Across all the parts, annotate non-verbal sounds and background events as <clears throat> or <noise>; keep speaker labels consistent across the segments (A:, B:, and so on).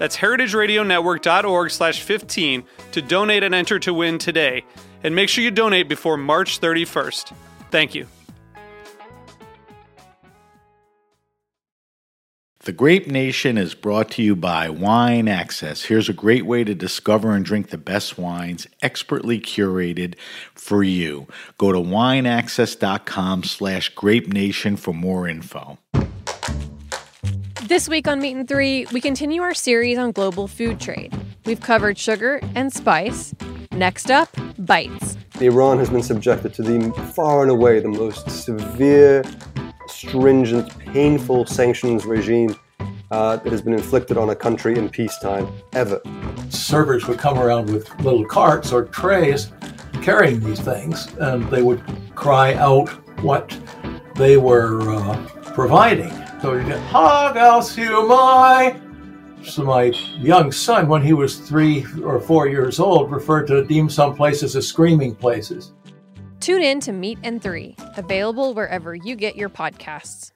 A: That's heritageradionetwork.org slash 15 to donate and enter to win today. And make sure you donate before March 31st. Thank you.
B: The Grape Nation is brought to you by Wine Access. Here's a great way to discover and drink the best wines, expertly curated for you. Go to wineaccess.com slash grape nation for more info.
C: This week on Meat and Three, we continue our series on global food trade. We've covered sugar and spice. Next up, bites.
D: Iran has been subjected to the far and away the most severe, stringent, painful sanctions regime uh, that has been inflicted on a country in peacetime ever.
E: Servers would come around with little carts or trays carrying these things, and they would cry out what they were uh, providing. So you get Hog you, my. So my young son, when he was three or four years old, referred to dim sum places as screaming places.
C: Tune in to Meat and Three, available wherever you get your podcasts.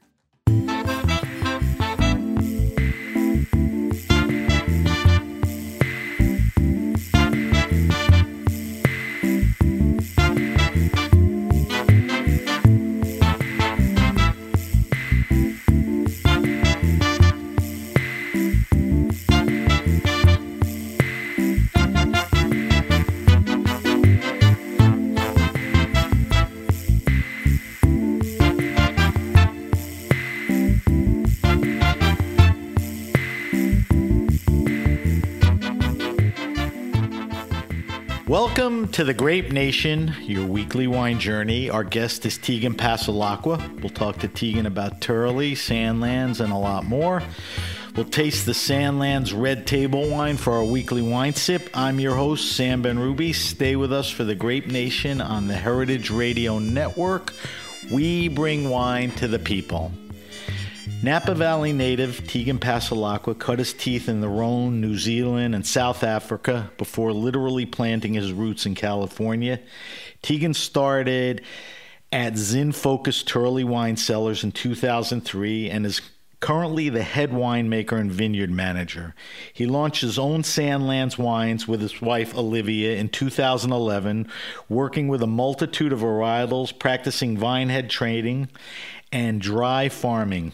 B: Welcome to the Grape Nation, your weekly wine journey. Our guest is Tegan Passalacqua. We'll talk to Tegan about Turley, Sandlands, and a lot more. We'll taste the Sandlands Red Table wine for our weekly wine sip. I'm your host, Sam Benrubi. Stay with us for the Grape Nation on the Heritage Radio Network. We bring wine to the people. Napa Valley native Tegan Passalacqua cut his teeth in the Rhone, New Zealand, and South Africa before literally planting his roots in California. Tegan started at Zin Focus Turley Wine Cellars in 2003 and is currently the head winemaker and vineyard manager. He launched his own Sandlands wines with his wife Olivia in 2011, working with a multitude of varietals, practicing vinehead training, and dry farming.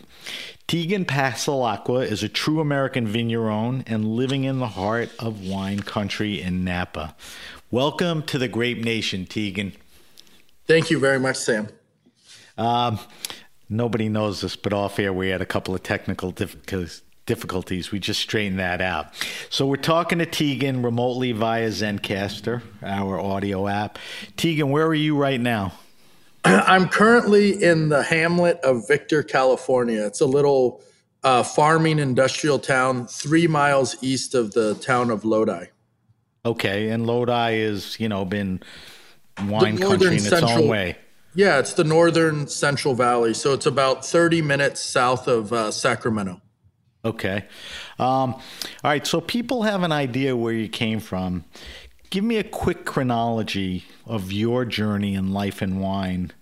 B: Tegan Passalacqua is a true American vigneron and living in the heart of wine country in Napa. Welcome to the Grape Nation, Tegan.
F: Thank you very much, Sam.
B: Um, nobody knows this, but off air we had a couple of technical difficulties difficulties. We just straightened that out. So we're talking to Tegan remotely via Zencastr, our audio app. Tegan, where are you right now? <clears throat>
F: I'm currently in the hamlet of Victor, California. It's a little uh, farming industrial town three miles east of the town of Lodi.
B: Okay, and Lodi is, you know, been wine country in its central, own way.
F: Yeah, it's the northern Central Valley, so it's about 30 minutes south of uh, Sacramento.
B: Okay. Um, all right. So people have an idea where you came from. Give me a quick chronology of your journey in life and wine,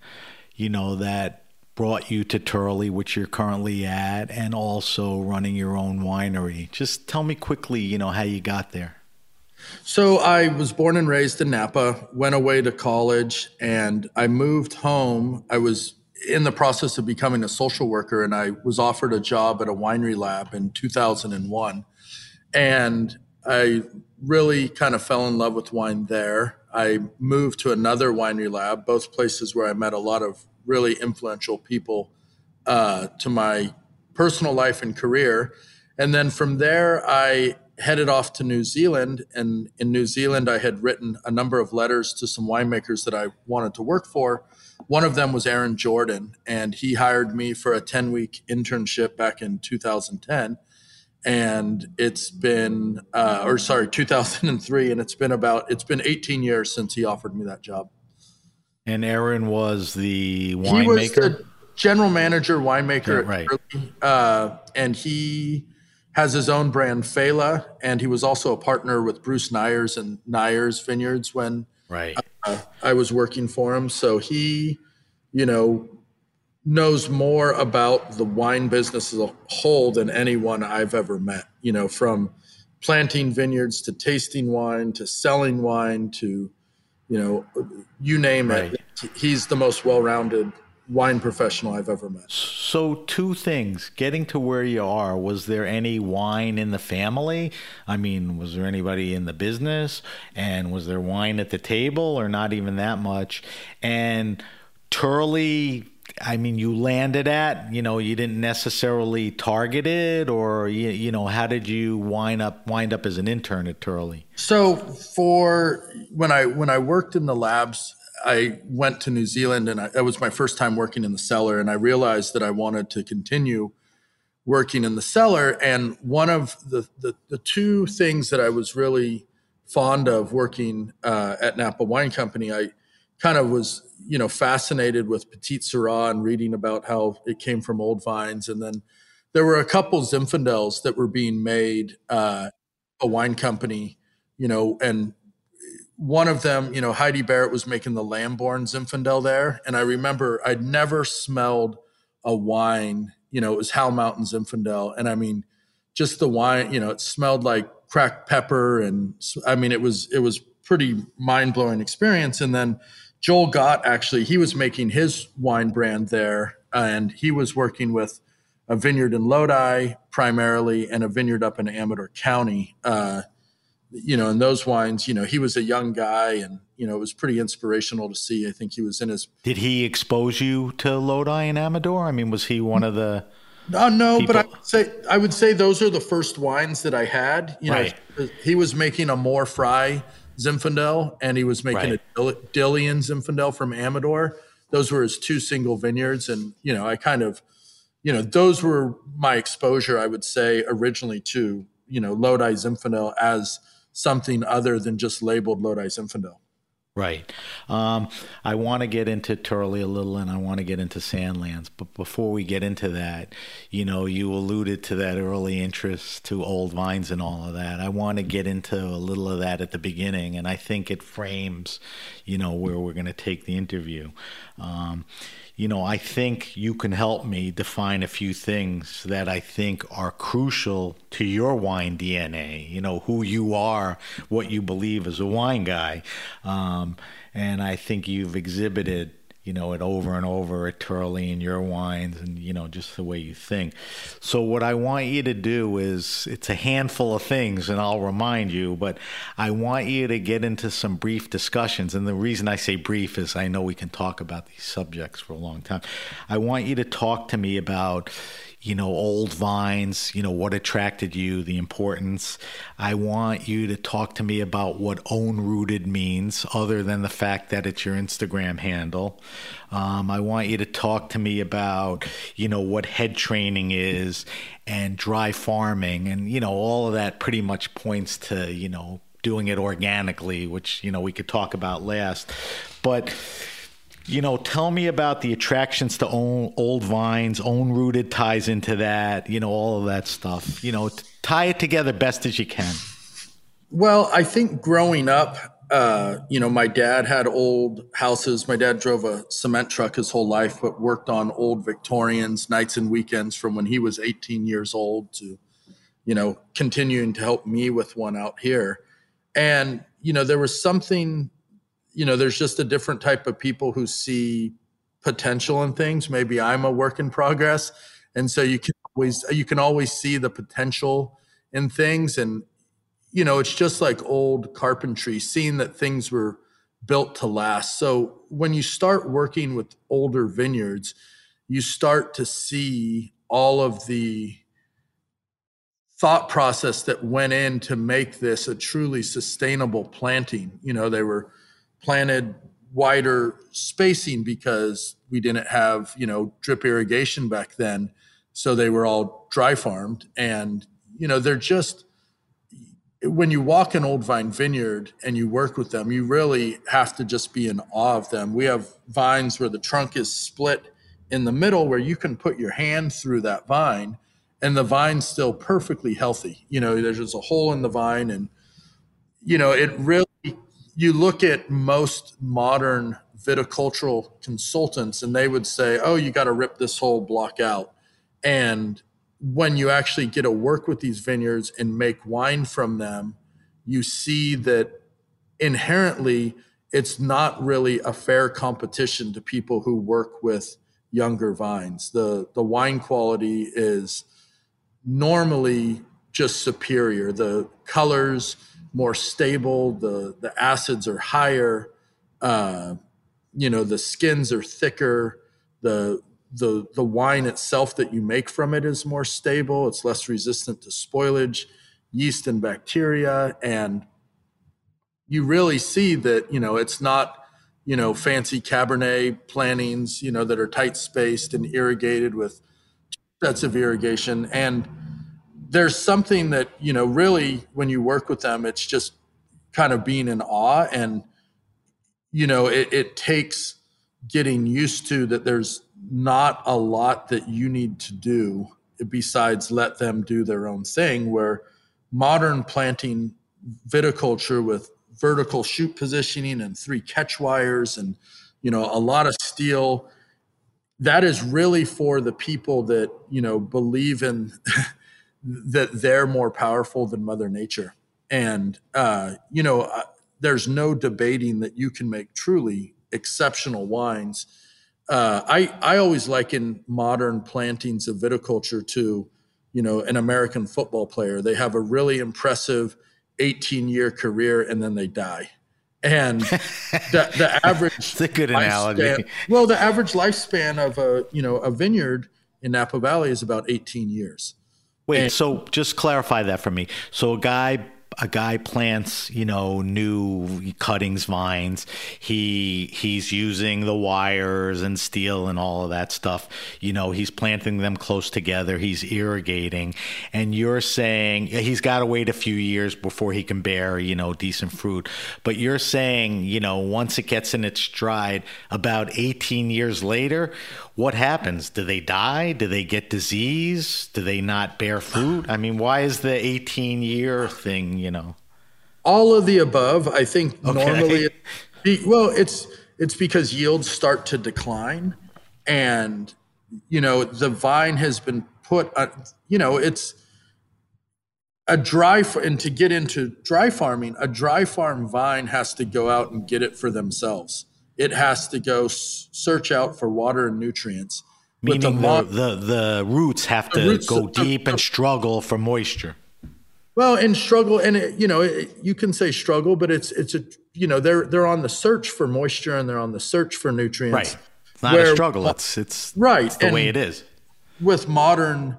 B: you know, that brought you to Turley, which you're currently at, and also running your own winery. Just tell me quickly, you know, how you got there.
F: So I was born and raised in Napa, went away to college, and I moved home. I was in the process of becoming a social worker and I was offered a job at a winery lab in 2001. And I really kind of fell in love with wine there. I moved to another winery lab, both places where I met a lot of really influential people uh, to my personal life and career. And then from there, I headed off to New Zealand. And in New Zealand, I had written a number of letters to some winemakers that I wanted to work for. One of them was Ehren Jordan, and he hired me for a 10 week internship back in 2010 and it's been uh, or sorry 2003 and it's been about it's been 18 years since he offered me that job.
B: And Ehren was the winemaker?
F: general manager winemaker right. Uh, and he has his own brand Failla, and he was also a partner with Bruce Neyers and Neyers Vineyards when
B: right.
F: uh, I was working for him. So he, you know, knows more about the wine business as a whole than anyone I've ever met. You know, from planting vineyards to tasting wine to selling wine to, you know, you name right. it. He's the most well-rounded wine professional I've ever met.
B: So, two things. Getting to where you are, was there any wine in the family? I mean, was there anybody in the business? And was there wine at the table or not even that much? And Turley I mean, you landed at, you know, you didn't necessarily target it, or you, you know, how did you wind up wind up as an intern at Turley?
F: So for when I when I worked in the labs, I went to New Zealand, and I, that was my first time working in the cellar, and I realized that I wanted to continue working in the cellar. And one of the the, the two things that I was really fond of working uh, at Napa Wine Company, I kind of was you know fascinated with Petite Sirah and reading about how it came from old vines, and then there were a couple Zinfandels that were being made uh, a wine company, you know, and one of them, you know, Heidi Barrett was making the Lamborn Zinfandel there, and I remember I'd never smelled a wine, you know, it was Howell Mountain Zinfandel, and I mean, just the wine, you know, it smelled like cracked pepper, and I mean, it was it was pretty mind blowing experience, and then Joel Gott actually he was making his wine brand there, and he was working with a vineyard in Lodi primarily and a vineyard up in Amador County. Uh, you know, in those wines, you know, he was a young guy, and you know, it was pretty inspirational to see. I think he was in his.
B: Did he expose you to Lodi and Amador? I mean, was he one of the?
F: Uh, no, people? but I would say I would say those are the first wines that I had. You know, right. he was making a Mohr-Fry Zinfandel, and he was making right. a Dillian Zinfandel from Amador. Those were his two single vineyards, and you know, I kind of, you know, those were my exposure. I would say originally to you know Lodi Zinfandel as something other than just labeled Lodi Zinfandel.
B: Right. Um, I want to get into Turley a little and I want to get into Sandlands. But before we get into that, you know, you alluded to that early interest to old vines and all of that. I want to get into a little of that at the beginning. And I think it frames, you know, where we're going to take the interview. Um, you know, I think you can help me define a few things that I think are crucial to your wine DNA. You know, who you are, what you believe as a wine guy. Um, and I think you've exhibited you know it over and over at Turley and your wines and you know just the way you think. So what I want you to do is it's a handful of things and I'll remind you, but I want you to get into some brief discussions and the reason I say brief is I know we can talk about these subjects for a long time. I want you to talk to me about you know, old vines, you know, what attracted you, the importance. I want you to talk to me about what own rooted means, other than the fact that it's your Instagram handle. Um, I want you to talk to me about, you know, what head training is and dry farming. And, you know, all of that pretty much points to, you know, doing it organically, which, you know, we could talk about last. But, you know, tell me about the attractions to old vines, own rooted ties into that, you know, all of that stuff. You know, tie it together best as you can.
F: Well, I think growing up, uh, you know, my dad had old houses. My dad drove a cement truck his whole life, but worked on old Victorians nights and weekends from when he was 18 years old to, you know, continuing to help me with one out here. And, you know, there was something you know, there's just a different type of people who see potential in things. Maybe I'm a work in progress. And so you can always you can always see the potential in things. And, you know, it's just like old carpentry, seeing that things were built to last. So when you start working with older vineyards, you start to see all of the thought process that went in to make this a truly sustainable planting. You know, they were planted wider spacing because we didn't have, you know, drip irrigation back then. So they were all dry farmed. And, you know, they're just, when you walk an old vine vineyard and you work with them, you really have to just be in awe of them. We have vines where the trunk is split in the middle where you can put your hand through that vine and the vine's still perfectly healthy. You know, there's just a hole in the vine and you know, it really you look at most modern viticultural consultants and they would say, "Oh, you got to rip this whole block out." And when you actually get to work with these vineyards and make wine from them, you see that inherently it's not really a fair competition to people who work with younger vines. The the wine quality is normally just superior. The colors more stable. The the acids are higher. Uh, you know, the skins are thicker. The the the wine itself that you make from it is more stable. It's less resistant to spoilage, yeast and bacteria, and you really see that you know it's not you know fancy Cabernet plantings you know that are tight spaced and irrigated with sets of irrigation and there's something that you know really when you work with them it's just kind of being in awe and you know it, it takes getting used to that there's not a lot that you need to do besides let them do their own thing where modern planting viticulture with vertical shoot positioning and three catch wires and you know a lot of steel that is really for the people that you know believe in <laughs> that they're more powerful than Mother Nature. And, uh, you know, uh, there's no debating that you can make truly exceptional wines. Uh, I, I always liken modern plantings of viticulture to, you know, an American football player. They have a really impressive 18 year career and then they die. And <laughs> the, the average
B: it's a good analogy.
F: Well, the average lifespan of a, you know, a vineyard in Napa Valley is about 18 years.
B: Wait, and, so just clarify that for me. So a guy a guy plants, you know, new cuttings vines. He he's using the wires and steel and all of that stuff. You know, he's planting them close together. He's irrigating, and you're saying he's got to wait a few years before he can bear, you know, decent fruit. But you're saying, you know, once it gets in its stride, about 18 years later, what happens? Do they die? Do they get disease? Do they not bear fruit? I mean, why is the 18 year thing, you know?
F: All of the above. I think okay. normally, well, it's it's because yields start to decline, and you know the vine has been put. Uh, you know, it's a dry and to get into dry farming, a dry farm vine has to go out and get it for themselves it has to go search out for water and nutrients.
B: Meaning the, the, the, roots have to roots, go deep and struggle for moisture.
F: Well, and struggle, and it, you know, it, you can say struggle, but it's it's a you know they're they're on the search for moisture and they're on the search for nutrients.
B: Right, not where, a struggle. It's it's
F: right
B: it's the and way it is.
F: With modern,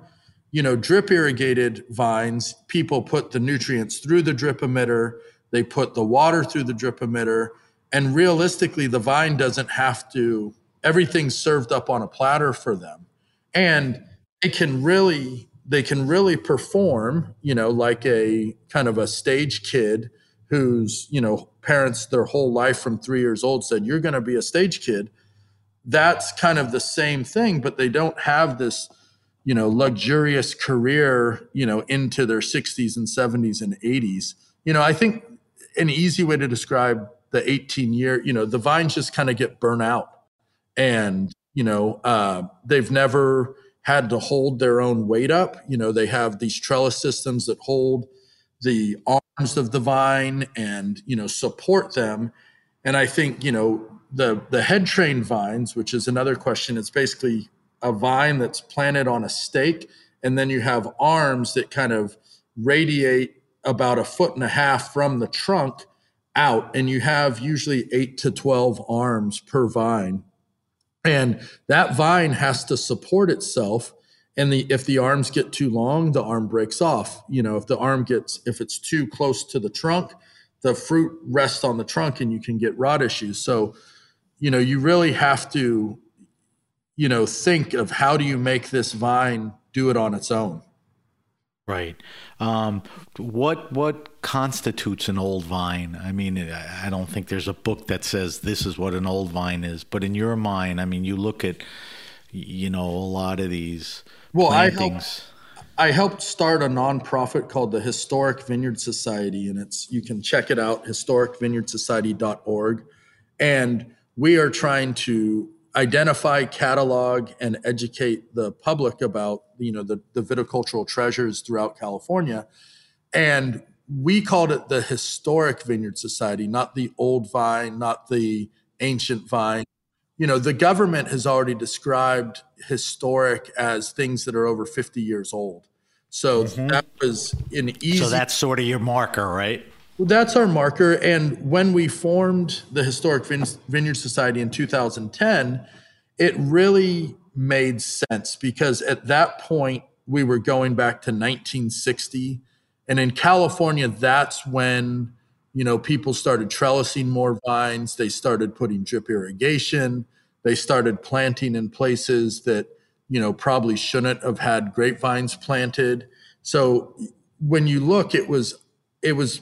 F: you know, drip irrigated vines, people put the nutrients through the drip emitter. They put the water through the drip emitter and realistically, the vine doesn't have to, everything's served up on a platter for them. And it can really, they can really perform, you know, like a kind of a stage kid whose, you know, parents their whole life from three years old said, You're going to be a stage kid. That's kind of the same thing, but they don't have this, you know, luxurious career, you know, into their 60s and 70s and 80s. You know, I think an easy way to describe the 18 year, you know, the vines just kind of get burnt out. And, you know, uh, they've never had to hold their own weight up. You know, they have these trellis systems that hold the arms of the vine and, you know, support them. And I think, you know, the the head trained vines, which is another question, it's basically a vine that's planted on a stake, and then you have arms that kind of radiate about a foot and a half from the trunk out, and you have usually eight to 12 arms per vine. And that vine has to support itself. And the, if the arms get too long, the arm breaks off. You know, if the arm gets, if it's too close to the trunk, the fruit rests on the trunk and you can get rot issues. So, you know, you really have to, you know, think of how do you make this vine do it on its own.
B: Right. Um, what what constitutes an old vine? I mean, I don't think there's a book that says this is what an old vine is. But in your mind, I mean, you look at, you know, a lot of these well, plantings.
F: I helped, I helped start a nonprofit called the Historic Vineyard Society, and it's you can check it out historicvineyardsociety.org, and we are trying to identify, catalog, and educate the public about you know the, the viticultural treasures throughout California. And we called it the Historic Vineyard Society, not the old vine, not the ancient vine. You know, the government has already described historic as things that are over 50 years old. So mm-hmm. that was an easy.
B: So that's sort of your marker, right?
F: That's our marker. And when we formed the Historic Vineyard Society in 2010, it really made sense because at that point, we were going back to 1960. And in California, that's when, you know, people started trellising more vines. They started putting drip irrigation. They started planting in places that, you know, probably shouldn't have had grapevines planted. So when you look, it was, it was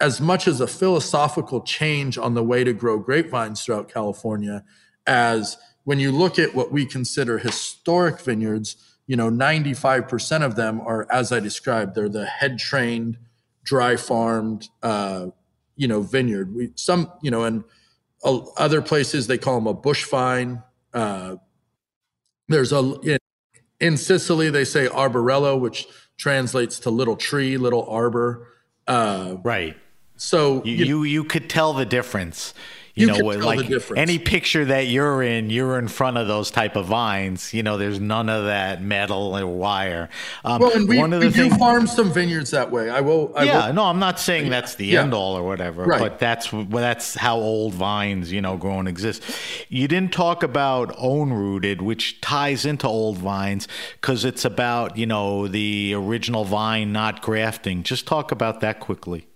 F: as much as a philosophical change on the way to grow grapevines throughout California as when you look at what we consider historic vineyards, you know, 95% of them are, as I described, they're the head trained, dry farmed, uh, you know, vineyard. We, some, you know, and uh, other places they call them a bush vine. Uh, there's a, in, in Sicily, they say alberello, which translates to little tree, little arbor.
B: Uh, right.
F: So
B: you, you, you could tell the difference. You, you know, like any picture that you're in, you're in front of those type of vines. You know, there's none of that metal or wire.
F: Um, well, and we, one of the we things, do farm some vineyards that way. I will. I
B: yeah,
F: will,
B: no, I'm not saying that's the yeah. end all or whatever, right. but that's well, that's how old vines, you know, grow and exist. You didn't talk about own rooted, which ties into old vines because it's about you know the original vine not grafting. Just talk about that quickly.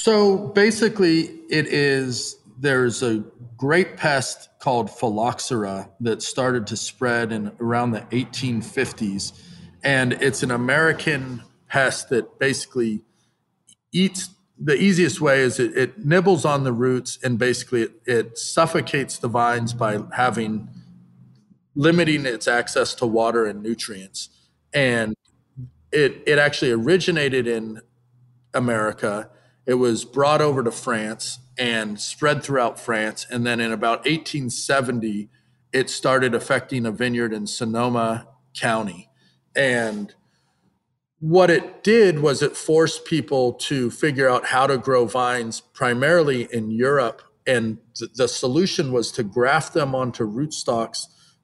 F: So basically, it is there's a great pest called phylloxera that started to spread in around the 1850s, and it's an American pest that basically eats. The easiest way is it, it nibbles on the roots and basically it, it suffocates the vines by having limiting its access to water and nutrients. And it it actually originated in America it was brought over to France and spread throughout France. And then in about 1870, it started affecting a vineyard in Sonoma County. And what it did was it forced people to figure out how to grow vines primarily in Europe. And th- the solution was to graft them onto rootstocks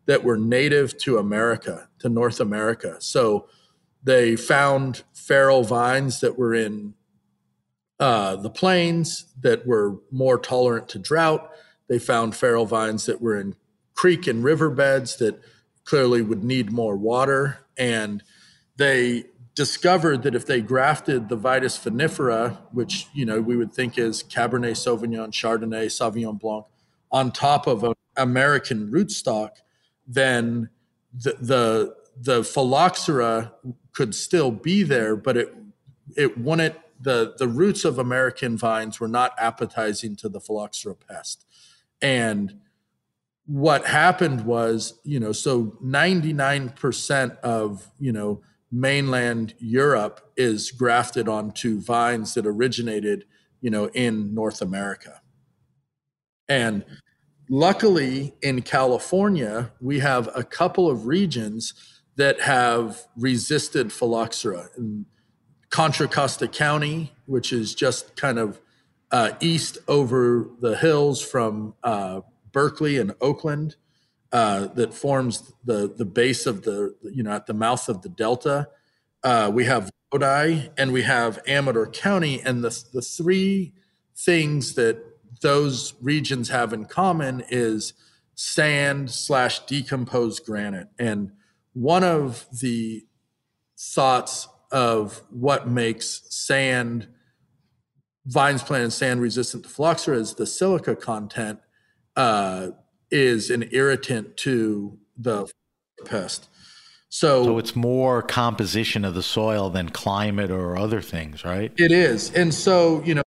F: that were native to America, to North America. So they found feral vines that were in uh, the plains that were more tolerant to drought. They found feral vines that were in creek and river beds that clearly would need more water. And they discovered that if they grafted the Vitis vinifera, which you know we would think is Cabernet Sauvignon, Chardonnay, Sauvignon Blanc, on top of an American rootstock, then the the the phylloxera could still be there, but it it wouldn't the the roots of American vines were not appetizing to the phylloxera pest, and what happened was, you know, so ninety nine percent of you know mainland Europe is grafted onto vines that originated, you know, in North America, and luckily in California we have a couple of regions that have resisted phylloxera. And Contra Costa County, which is just kind of uh, east over the hills from uh, Berkeley and Oakland, uh, that forms the the base of the you know at the mouth of the delta. Uh, we have Lodi and we have Amador County, and the the three things that those regions have in common is sand slash decomposed granite. And one of the thoughts of what makes sand vines planted sand resistant to phylloxera is the silica content uh, is an irritant to the pest. So,
B: so it's more composition of the soil than climate or other things, right?
F: It is, and so you know,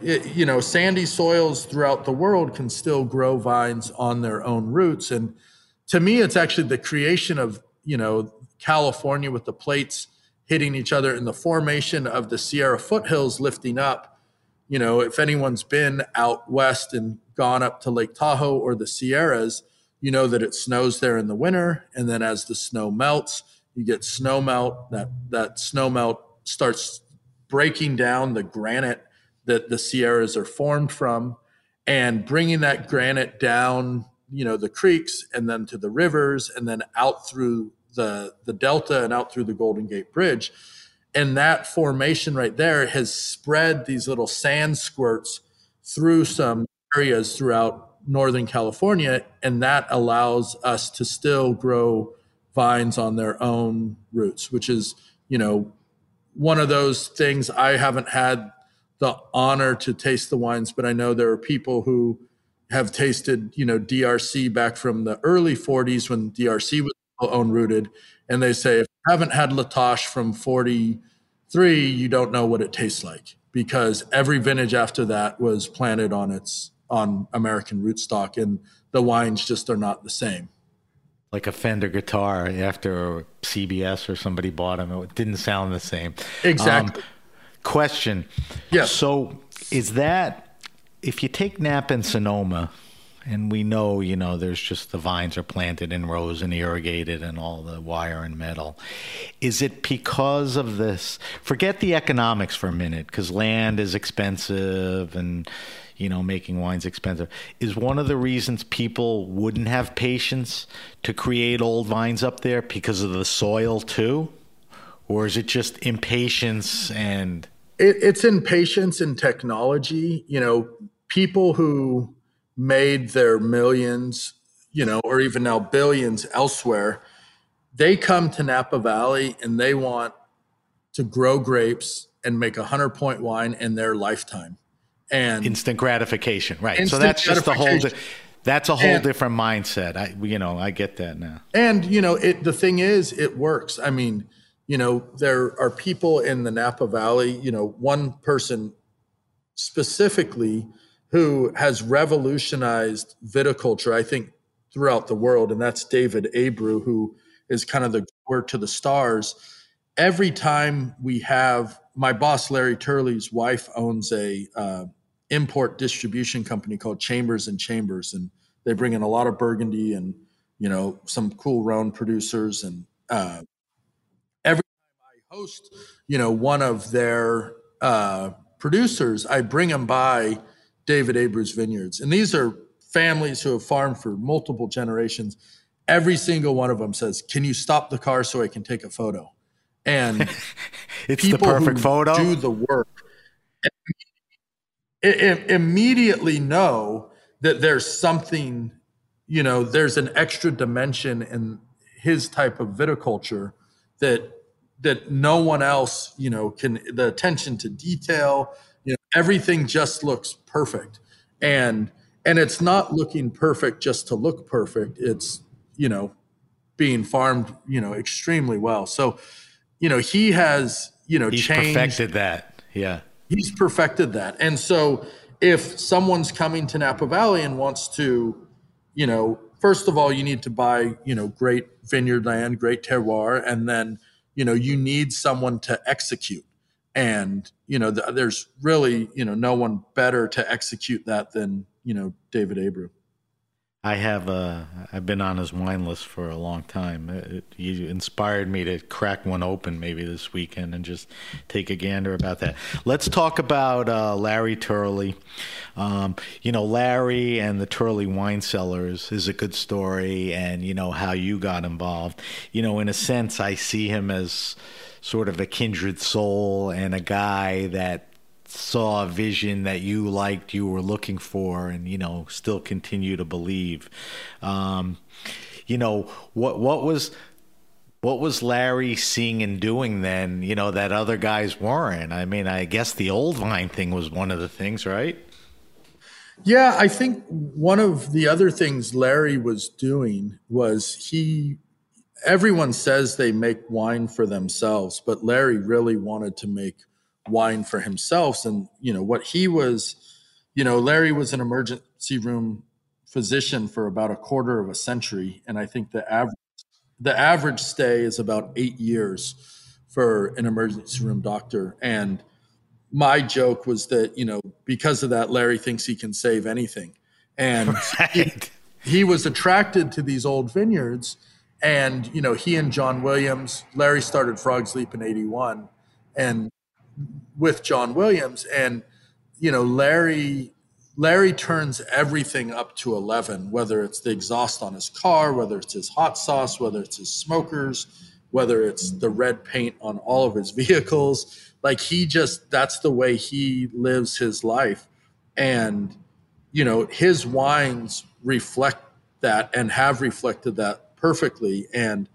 F: it, you know, sandy soils throughout the world can still grow vines on their own roots, and to me, it's actually the creation of you know California with the plates hitting each other in the formation of the Sierra foothills lifting up. You know, if anyone's been out west and gone up to Lake Tahoe or the Sierras, you know that it snows there in the winter, and then as the snow melts, you get snow melt. That that snow melt starts breaking down the granite that the Sierras are formed from, and bringing that granite down, you know, the creeks and then to the rivers, and then out through the the delta and out through the Golden Gate Bridge. And that formation right there has spread these little sand squirts through some areas throughout Northern California, and that allows us to still grow vines on their own roots, which is, you know, one of those things I haven't had the honor to taste the wines, but I know there are people who have tasted, you know, DRC back from the early 40s when DRC was own rooted, and they say if you haven't had La Tâche from 43, you don't know what it tastes like because every vintage after that was planted on its on American rootstock, and the wines just are not the same.
B: Like a Fender guitar after CBS or somebody bought them, it didn't sound the same.
F: Exactly. Um,
B: question.
F: Yes.
B: So is that if you take Napa and Sonoma, and we know, you know, there's just the vines are planted in rows and irrigated and all the wire and metal. Is it because of this? Forget the economics for a minute, because land is expensive and, you know, making wine's expensive. Is one of the reasons people wouldn't have patience to create old vines up there because of the soil too? Or is it just impatience and.
F: It, it's impatience and technology. You know, people who made their millions, you know, or even now billions elsewhere, they come to Napa Valley and they want to grow grapes and make a hundred point wine in their lifetime. And
B: instant gratification, right? So that's just the whole. That's a whole and, different mindset. I, you know, I get that now.
F: And you know, it. The thing is, it works. I mean, you know, there are people in the Napa Valley. You know, one person specifically who has revolutionized viticulture, I think, throughout the world, and that's David Abreu, who is kind of the word to the stars. Every time we have my boss Larry Turley's wife owns a uh, import distribution company called Chambers and Chambers, and they bring in a lot of Burgundy and you know some cool Rhone producers. And uh, every time I host, you know, one of their uh, producers, I bring them by David Abreu's vineyards. And these are families who have farmed for multiple generations. Every single one of them says, Can you stop the car so I can take a photo? And <laughs>
B: it's the perfect photo.
F: Do the work. immediately know that there's something, you know, there's an extra dimension in his type of viticulture that that no one else, you know, can the attention to detail, everything just looks perfect. And and it's not looking perfect just to look perfect. It's, you know, being farmed, you know, extremely well. So, you know, he has, you know,
B: he's
F: changed,
B: perfected that. Yeah.
F: He's perfected that. And so if someone's coming to Napa Valley and wants to, you know, first of all, you need to buy, you know, great vineyard land, great terroir, and then, you know, you need someone to execute and you know th- there's really you know no one better to execute that than you know David Abreu.
B: I have uh, I've been on his wine list for a long time. It, he inspired me to crack one open maybe this weekend and just take a gander about that. Let's talk about uh, Larry Turley. Um, you know, Larry and the Turley Wine Cellars is a good story, and you know how you got involved. You know, in a sense, I see him as sort of a kindred soul and a guy that saw a vision that you liked, you were looking for, and you know still continue to believe. Um, you know what what was what was Larry seeing and doing then? You know that other guys weren't. I mean, I guess the old vine thing was one of the things, right?
F: Yeah, I think one of the other things Larry was doing was he everyone says they make wine for themselves, but Larry really wanted to make wine for himself. And, you know, what he was, you know, Larry was an emergency room physician for about a quarter of a century. And I think the average, the average stay is about eight years for an emergency room doctor. And my joke was that, you know, because of that, Larry thinks he can save anything. And <laughs> right. he, he was attracted to these old vineyards and you know he and john williams larry started frogs leap in 81 and with john williams. And you know larry larry turns everything up to 11 whether it's the exhaust on his car whether it's his hot sauce whether it's his smokers whether it's the red paint on all of his <laughs> vehicles. Like he just that's the way he lives his life. And you know his wines reflect that and have reflected that perfectly. And,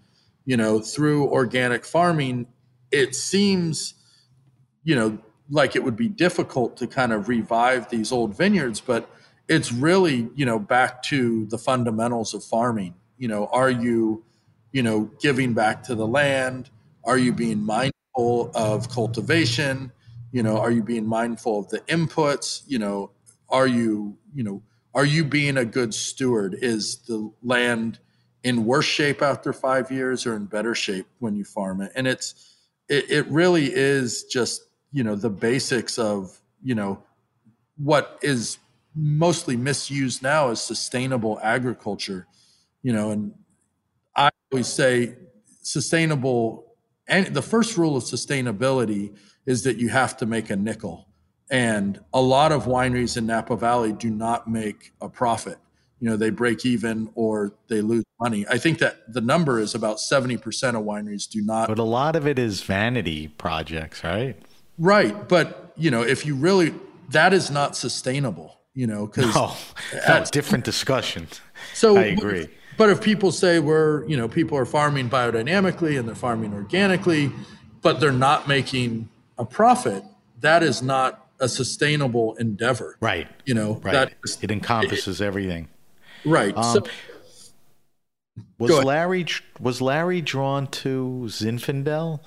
F: you know, through organic farming, it seems, you know, like it would be difficult to kind of revive these old vineyards, but it's really, you know, back to the fundamentals of farming. You know, are you, you know, giving back to the land? Are you being mindful of cultivation? You know, are you being mindful of the inputs? You know, are you, you know, are you being a good steward? Is the land in worse shape after five years or in better shape when you farm it. And it's it, it really is just you know the basics of you know what is mostly misused now is sustainable agriculture. You know, and I always say sustainable. And the first rule of sustainability is that you have to make a nickel. And a lot of wineries in Napa Valley do not make a profit you know they break even or they lose money. I think that the number is about 70% of wineries do not
B: but a lot of it is vanity projects right?
F: Right but you know if you really that is not sustainable you know because
B: no, <laughs> no different discussion.
F: So
B: i agree.
F: but if people say we're you know people are farming biodynamically and they're farming organically but they're not making a profit that is not a sustainable endeavor.
B: Right.
F: You know
B: right. that is, it encompasses it, everything
F: Right. Um, so,
B: was Larry was Larry drawn to Zinfandel?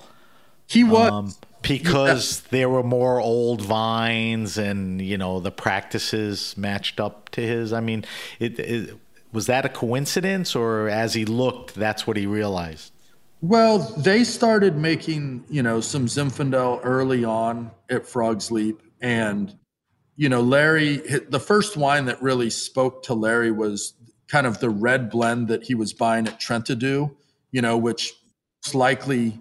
F: He was um,
B: because yeah. there were more old vines, and you know the practices matched up to his. I mean, it, it was that a coincidence, or as he looked, that's what he realized.
F: Well, they started making you know some Zinfandel early on at Frogs Leap, and you know, Larry, the first wine that really spoke to Larry was kind of the red blend that he was buying at Trentadue, you know, which likely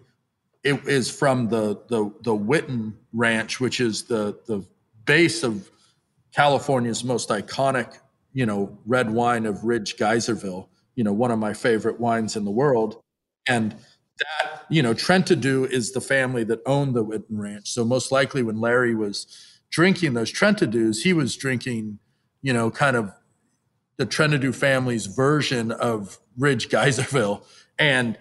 F: it is from the the the Witten Ranch, which is the the base of California's most iconic, you know, red wine of Ridge Geyserville, you know, one of my favorite wines in the world. And that, you know, Trentadue is the family that owned the Witten Ranch. So most likely when Larry was drinking those Trentadues, he was drinking, you know, kind of the Trentadue family's version of Ridge Geyserville. And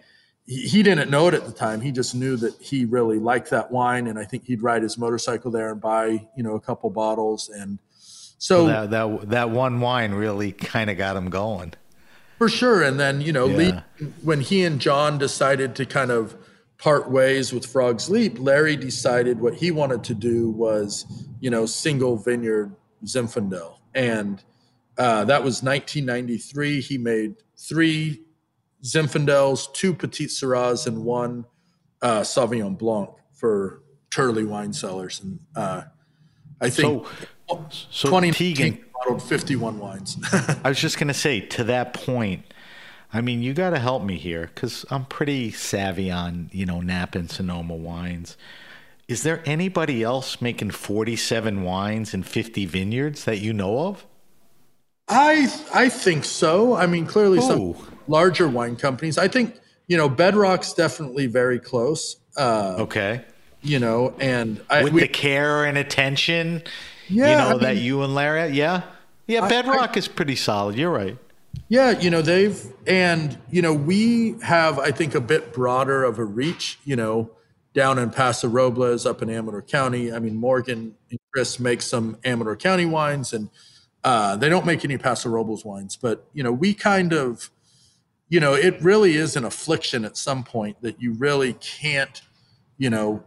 F: he, didn't know it at the time. He just knew that he really liked that wine. And I think he'd ride his motorcycle there and buy, you know, a couple bottles. And so
B: well, that, that, that one wine really kind of got him going.
F: For sure. And then, you know, yeah. when he and John decided to kind of part ways with Frogs Leap, Larry decided what he wanted to do was, you know, single vineyard Zinfandel. And uh, that was 1993. He made three Zinfandels, two Petite Sirahs, and one uh, Sauvignon Blanc for Turley wine cellars. And uh, I think
B: so, so 20 Tegan
F: bottled 51 wines. <laughs>
B: I was just going to say, to that point, I mean, you got to help me here because I'm pretty savvy on, you know, Napa and Sonoma wines. Is there anybody else making 47 wines and 50 vineyards that you know of?
F: I I think so. I mean, clearly Ooh. some larger wine companies. I think you know Bedrock's definitely very close.
B: Uh, okay.
F: you know, and I,
B: with
F: we,
B: the care and attention,
F: Yeah,
B: you know
F: I
B: that
F: mean-
B: you and Larry, yeah, yeah.
F: I-
B: Bedrock is pretty solid. You're right.
F: Yeah, you know, they've, and, you know, we have, I think, a bit broader of a reach, you know, down in Paso Robles, up in Amador County. I mean, Morgan and Chris make some Amador County wines, and uh, they don't make any Paso Robles wines, but, you know, we kind of, you know, it really is an affliction at some point that you really can't, you know,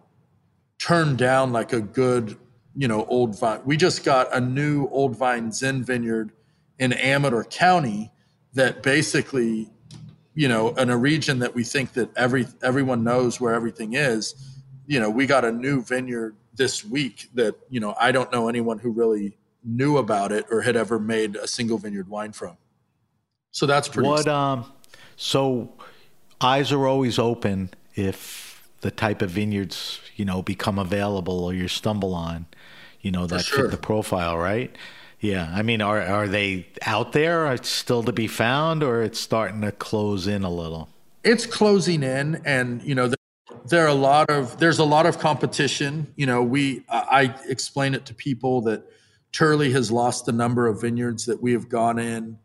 F: turn down like a good, you know, old vine. We just got a new old vine Zin vineyard in Amador County that basically, you know, in a region that we think that every everyone knows where everything is, you know, we got a new vineyard this week that, you know, I don't know anyone who really knew about it or had ever made a single vineyard wine from. So that's pretty
B: What um, so eyes are always open if the type of vineyards you know become available or you stumble on, you know that
F: sure.
B: fit the profile, right? Yeah, I mean, are are they out there? Are it still to be found, or it's starting to close in a little?
F: it's closing in and you know there, are a lot of there's a lot of competition you know we i I explain it to people that turley has lost the number of vineyards that we have gone in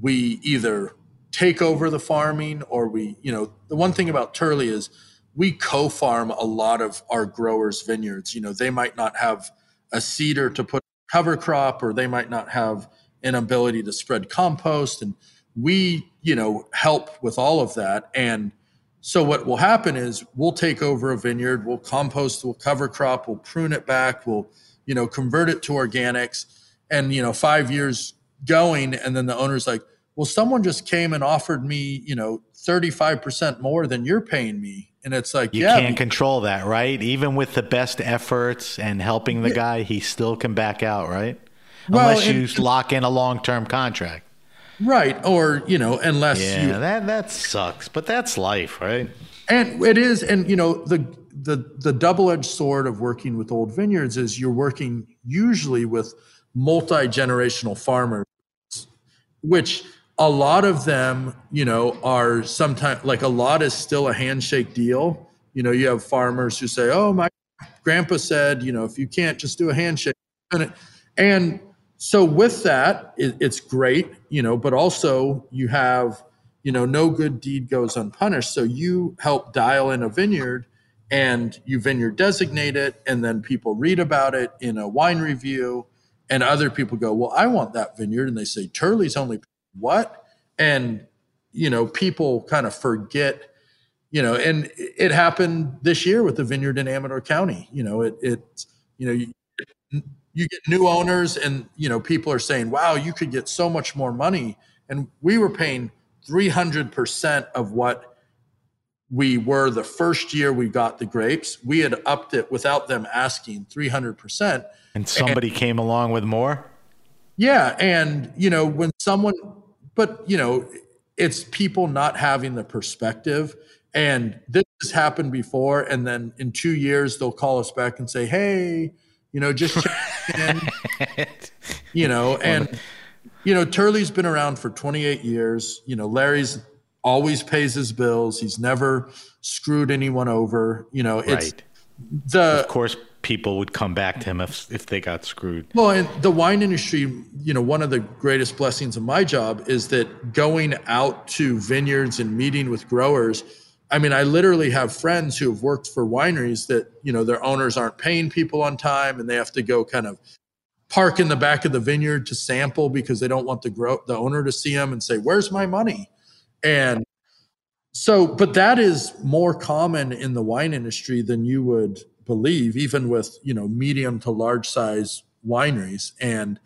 F: we either take over the farming or we you know the one thing about turley is we co-farm a lot of our growers vineyards you know they might not have a seeder to put cover crop or they might not have an ability to spread compost and we you know help with all of that. And so what will happen is we'll take over a vineyard we'll compost we'll cover crop we'll prune it back we'll you know convert it to organics. And you know 5 years going and then the owner's like well someone just came and offered me you know 35% more than you're paying me and it's like
B: You
F: yeah
B: can't control that, right? Even with the best efforts and helping the guy, he still can back out, right?
F: Well,
B: Unless
F: and-
B: you lock in a long term contract.
F: right or you know unless
B: Yeah,
F: you
B: that that sucks, but that's life, right?
F: And it is, and you know, the the the double-edged sword of working with old vineyards is you're working usually with multi-generational farmers, which a lot of them, you know, are sometimes like a lot is still a handshake deal. You know, you have farmers who say, "Oh, my grandpa said, you know, if you can't just do a handshake," and and so with that, it, it's great, you know, but also you have, you know, no good deed goes unpunished. So you help dial in a vineyard and you vineyard designate it, and then people read about it in a wine review, and other people go, Well, I want that vineyard. And they say, Turley's only what? And, you know, people kind of forget, you know, and it happened this year with the vineyard in Amador County. You know, it, it you know, you, you get new owners and you know people are saying wow you could get so much more money and we were paying 300% of what we were the first year we got the grapes we had upped it without them asking 300%
B: And somebody came along with more.
F: yeah and you know when someone but you know it's people not having the perspective. And this has happened before and then in two years they'll call us back and say hey you know just <laughs> in. You know and you know turley's been around for 28 years. You know larry's always pays his bills. He's never screwed anyone over. You know it's
B: Right.
F: the
B: Of course, people would come back to him if if they got screwed.
F: Well, and the wine industry, you know, one of the greatest blessings of my job is that going out to vineyards and meeting with growers. I mean, I literally have friends who have worked for wineries that, you know, their owners aren't paying people on time and they have to go kind of park in the back of the vineyard to sample because they don't want the grow the owner to see them and say, "Where's my money?" And so, but that is more common in the wine industry than you would believe, even with you know medium to large size wineries. And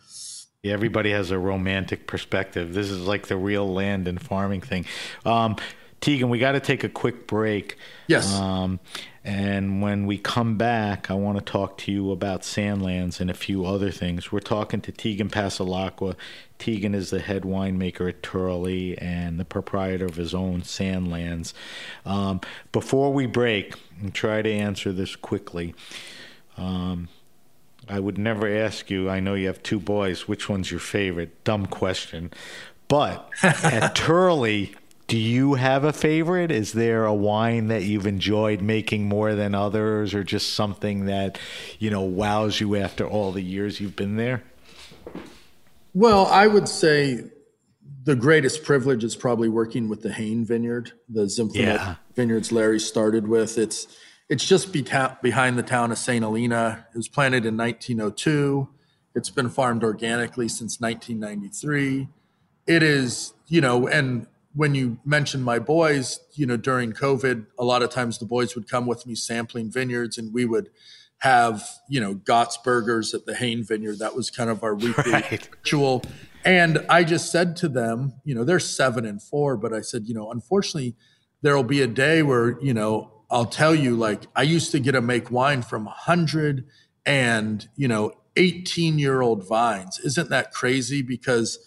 B: Yeah, everybody has a romantic perspective. This is like the real land and farming thing. Um, Tegan, we got to take a quick break.
F: Yes.
B: Um, and when we come back, I want to talk to you about Sandlands and a few other things. We're talking to Tegan Passalacqua. Tegan is the head winemaker at Turley and the proprietor of his own Sandlands. Um, before we break, and try to answer this quickly. Um, I would never ask you. I know you have two boys. Which one's your favorite? Dumb question. But <laughs> at Turley, do you have a favorite? Is there a wine that you've enjoyed making more than others, or just something that you know wows you after all the years you've been there?
F: Well, I would say the greatest privilege is probably working with the Hayne Vineyard, the Zymphonet
B: Yeah.
F: vineyards Larry started with. It's it's just be behind the town of St. Helena. It was planted in 1902. It's been farmed organically since 1993. It is, you know, and when you mentioned my boys, you know, during COVID, a lot of times the boys would come with me sampling vineyards and we would have, you know, Gott's burgers at the Hayne Vineyard. That was kind of our weekly <laughs>
B: Right.
F: ritual. And I just said to them, you know, they're seven and four, but I said, you know, unfortunately, there'll be a day where, you know, I'll tell you, like, I used to get to make wine from 100 and, you know, 18 year old vines. Isn't that crazy? Because,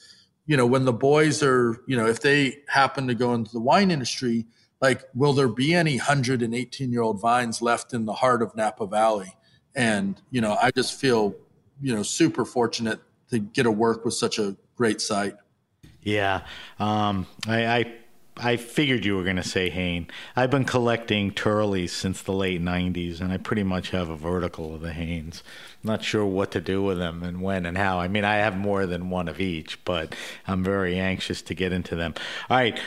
F: you know, when the boys are, you know, if they happen to go into the wine industry, like, will there be any 118 year old vines left in the heart of Napa Valley? And, you know, I just feel, you know, super fortunate to get to work with such a great site.
B: Yeah, um, I, I I figured you were going to say Hayne. I've been collecting Turleys since the late '90s, and I pretty much have a vertical of the Haynes. Not sure what to do with them and when and how. I mean, I have more than one of each, but I'm very anxious to get into them. All right.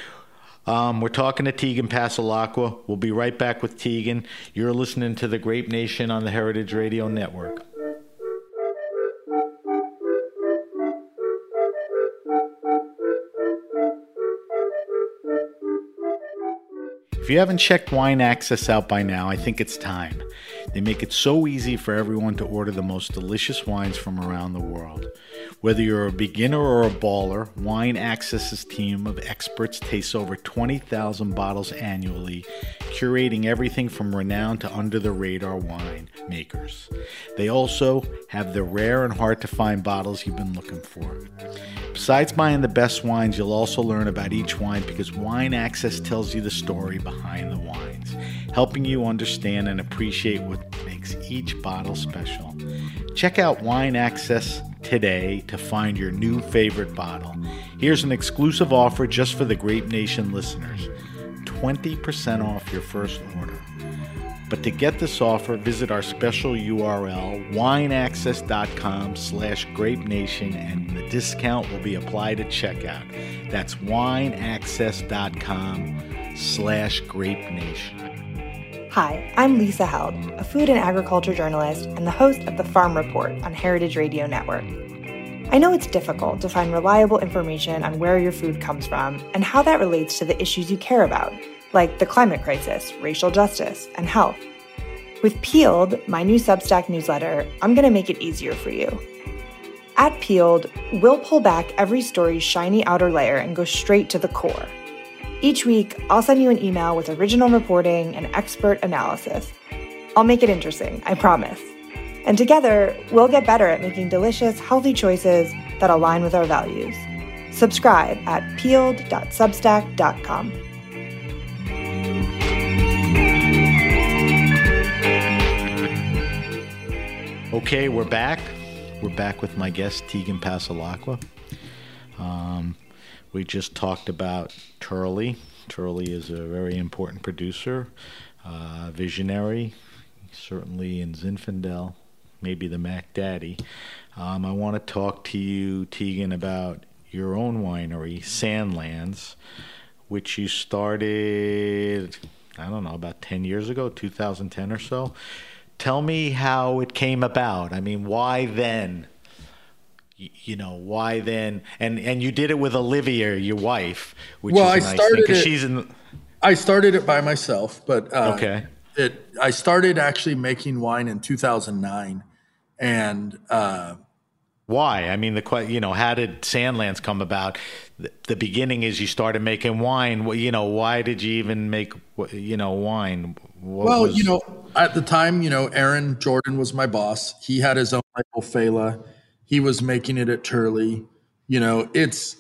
B: Um, we're talking to Tegan Passalacqua. We'll be right back with Tegan. You're listening to the Grape Nation on the Heritage Radio Network. If you haven't checked Wine Access out by now, I think it's time. They make it so easy for everyone to order the most delicious wines from around the world. Whether you're a beginner or a baller, Wine Access's team of experts tastes over 20,000 bottles annually, curating everything from renowned to under the radar wine makers. They also have the rare and hard to find bottles you've been looking for. Besides buying the best wines, you'll also learn about each wine because Wine Access tells you the story behind the wines, helping you understand and appreciate what makes each bottle special. Check out Wine Access today to find your new favorite bottle. Here's an exclusive offer just for the Grape Nation listeners 20% off your first order. But to get this offer, visit our special URL, wineaccess.com slash grape nation, and the discount will be applied at checkout. That's wineaccess.com slash grape nation.
G: Hi, I'm Lisa Held, a food and agriculture journalist and the host of the Farm Report on Heritage Radio Network. I know it's difficult to find reliable information on where your food comes from and how that relates to the issues you care about, like the climate crisis, racial justice, and health. With Peeled, my new Substack newsletter, I'm going to make it easier for you. At Peeled, we'll pull back every story's shiny outer layer and go straight to the core. Each week, I'll send you an email with original reporting and expert analysis. I'll make it interesting, I promise. And together, we'll get better at making delicious, healthy choices that align with our values. Subscribe at peeled.substack.com.
B: Okay, we're back. We're back with my guest, Tegan Passalacqua. Um, we just talked about Turley. Turley is a very important producer, uh, visionary, certainly in Zinfandel, maybe the Mac Daddy. Um, I want to talk to you, Tegan, about your own winery, Sandlands, which you started, I don't know, about 10 years ago, 2010 or so. Tell me how it came about. I mean, why then? You know, why then? And and you did it with Olivia, your wife, which
F: Well,
B: is a
F: I
B: nice
F: started
B: thing because
F: it-
B: she's in.
F: I started it by myself, but uh,
B: Okay.
F: It I started actually making wine in 2009, and uh,
B: Why? I mean, the que- you know, how did Sandlands come about? The, the beginning is you started making wine. Well, You know, why did you even make you know wine? What
F: well,
B: was-
F: you know, at the time, you know, Ehren Jordan was my boss. He had his own label, Failla. He was making it at Turley. You know, it's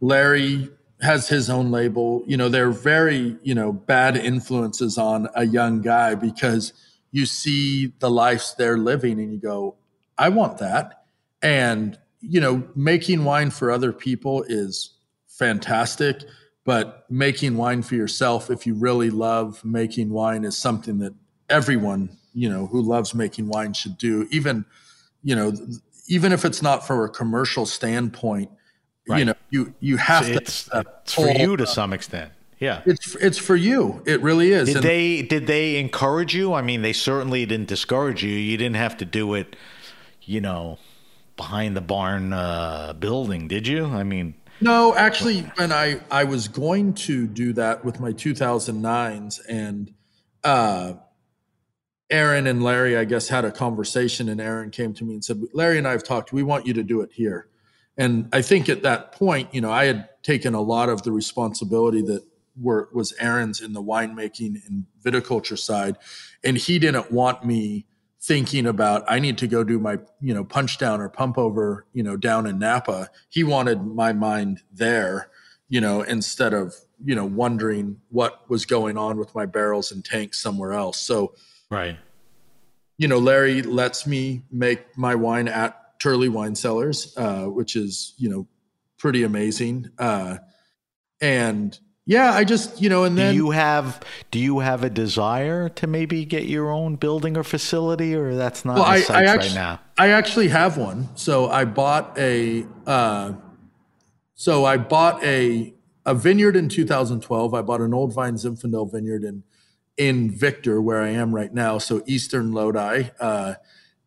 F: Larry has his own label. You know, they're very, you know, bad influences on a young guy because you see the lives they're living and you go, I want that. And, you know, making wine for other people is fantastic. but making wine for yourself, if you really love making wine, is something that everyone you know who loves making wine should do. Even you know, even if it's not for a commercial standpoint, right. you know, you you have
B: so
F: to.
B: It's, it's for you to some extent. Yeah,
F: it's it's for you. It really is.
B: Did and they did they encourage you? I mean, they certainly didn't discourage you. You didn't have to do it, you know, behind the barn uh, building, did you? I mean,
F: no, actually, when I I was going to do that with my 2009s, and uh, Ehren and Larry, I guess, had a conversation, and Ehren came to me and said, "Larry and I have talked. We want you to do it here." And I think at that point, you know, I had taken a lot of the responsibility that were was Ehren's in the winemaking and viticulture side, and he didn't want me thinking about I need to go do my you know punch down or pump over you know down in Napa. He wanted my mind there, you know, instead of you know wondering what was going on with my barrels and tanks somewhere else. So
B: right,
F: you know, Larry lets me make my wine at Turley Wine Cellars, uh, which is you know pretty amazing. Uh, and yeah, I just you know, and then
B: do you have do you have a desire to maybe get your own building or facility, or that's not well, I, I
F: actually,
B: right now?
F: I actually have one. So I bought a uh, so I bought a a vineyard in 2012. I bought an old vine Zinfandel vineyard in in Victor, where I am right now. So Eastern Lodi, uh,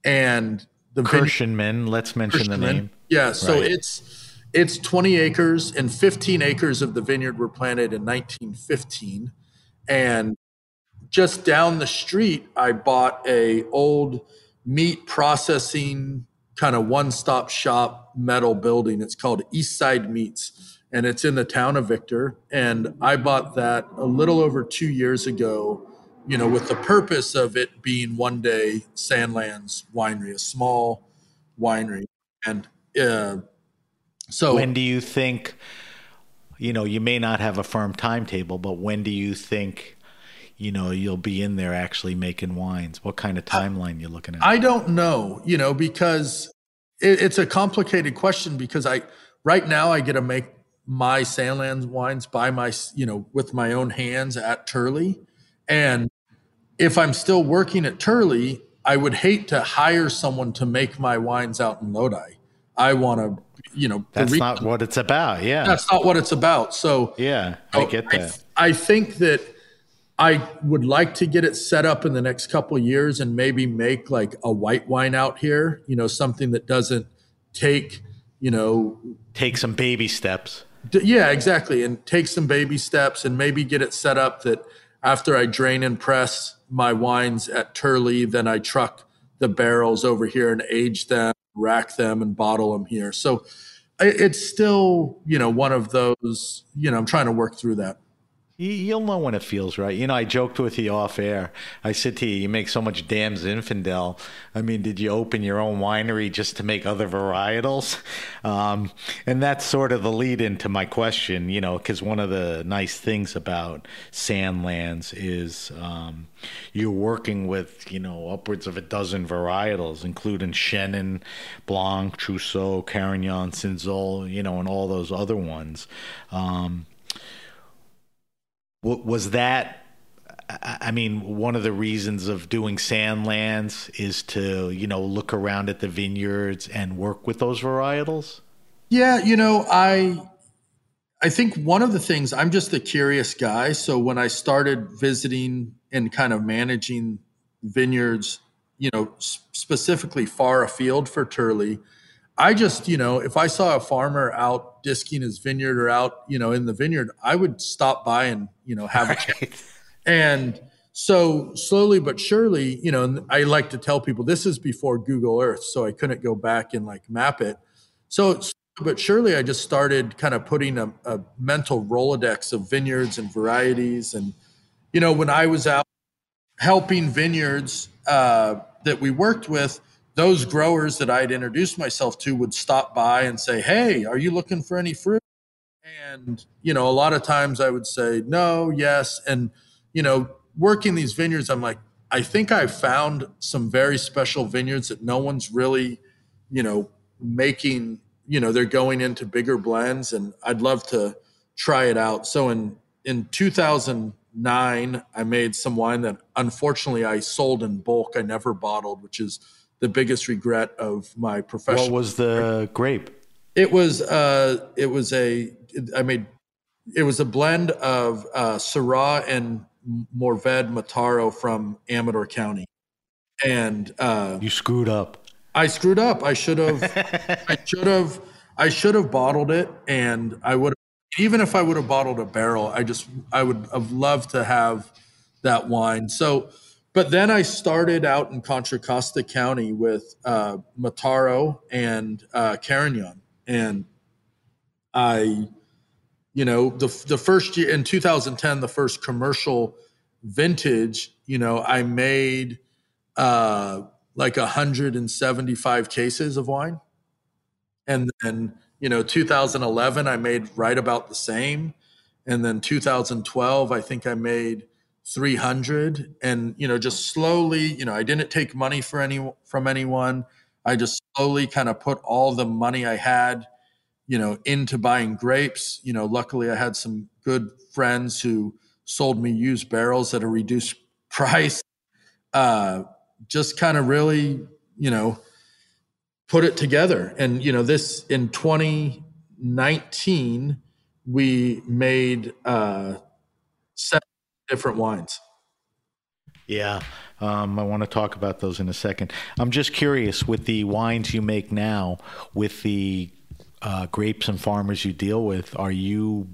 F: and
B: the Kirschenmann. Let's mention the name.
F: Yeah, so right. it's it's 20 acres, and 15 acres of the vineyard were planted in 1915. And just down the street, I bought a old meat processing kind of one-stop shop metal building. It's called Eastside Meats, and it's in the town of Victor. And I bought that a little over two years ago. You know, with the purpose of it being one day Sandlands Winery, a small winery, and uh,
B: so when do you think? You know, you may not have a firm timetable, but when do you think? You know, you'll be in there actually making wines. What kind of timeline you looking at?
F: I don't know. You know, because it, it's a complicated question. Because I right now I get to make my Sandlands wines by my you know with my own hands at Turley, and if I'm still working at Turley, I would hate to hire someone to make my wines out in Lodi. I want to you know
B: that's re- not what it's about yeah.
F: That's not what it's about. So
B: yeah i get that.
F: I, I, think that i would like to get it set up in the next couple years and maybe make like a white wine out here you know something that doesn't take you know
B: take some baby steps
F: yeah exactly and take some baby steps and maybe get it set up that after i drain and press my wines at turley then i truck the barrels over here and age them rack them and bottle them here. So it's still, you know, one of those, you know, I'm trying to work through that.
B: You'll know when it feels right. You know, I joked with you off air. I said to you, you make so much damn Zinfandel. I mean, did you open your own winery just to make other varietals? Um, and that's sort of the lead into my question, you know, because one of the nice things about Sandlands is um, you're working with, you know, upwards of a dozen varietals, including Chenin, Blanc, Trousseau, Carignan, Cinsault, you know, and all those other ones. Um, was that I mean, one of the reasons of doing Sandlands is to, you know, look around at the vineyards and work with those varietals.
F: Yeah, you know, I I think one of the things I'm just a curious guy. So when I started visiting and kind of managing vineyards, you know, specifically far afield for Turley, I just, you know, if I saw a farmer out disking his vineyard or out, you know, in the vineyard, I would stop by and, you know, have right. a chat. And so slowly but surely, you know, I like to tell people this is before Google Earth, so I couldn't go back and like map it. So, but surely I just started kind of putting a, a mental Rolodex of vineyards and varieties. And, you know, when I was out helping vineyards uh, that we worked with, those growers that I'd introduced myself to would stop by and say, Hey, are you looking for any fruit? And, you know, a lot of times I would say, No, yes. And, you know, working these vineyards, I'm like, I think I found some very special vineyards that no one's really, you know, making, you know, they're going into bigger blends. And I'd love to, try it out. So in in 2009, I made some wine that unfortunately I sold in bulk. I never bottled, which is the biggest regret of my profession.
B: What was the grape?
F: It was uh, it was a I made it was a blend of uh, Syrah and Mourvedre Mataro from Amador County, and uh,
B: you screwed up.
F: I screwed up. I should have. <laughs> I should have. I should have bottled it, and I would. Even if I would have bottled a barrel, I just I would have loved to have that wine. So, but then I started out in Contra Costa County with uh, Mataro and uh, Carignan, and I, you know, the the first year in 2010, the first commercial vintage, you know, I made uh, like 175 cases of wine. And then, you know, 2011, I made right about the same. And then 2012, I think I made 300 and you know just slowly you know i didn't take money for any from anyone i just slowly kind of put all the money i had you know into buying grapes you know luckily i had some good friends who sold me used barrels at a reduced <laughs> price. Uh, just kind of really, you know, put it together. And, you know, this in 2019, we made uh, different wines.
B: Yeah, um, I want to talk about those in a second. I'm just curious with the wines you make now, with the uh, grapes and farmers you deal with, are you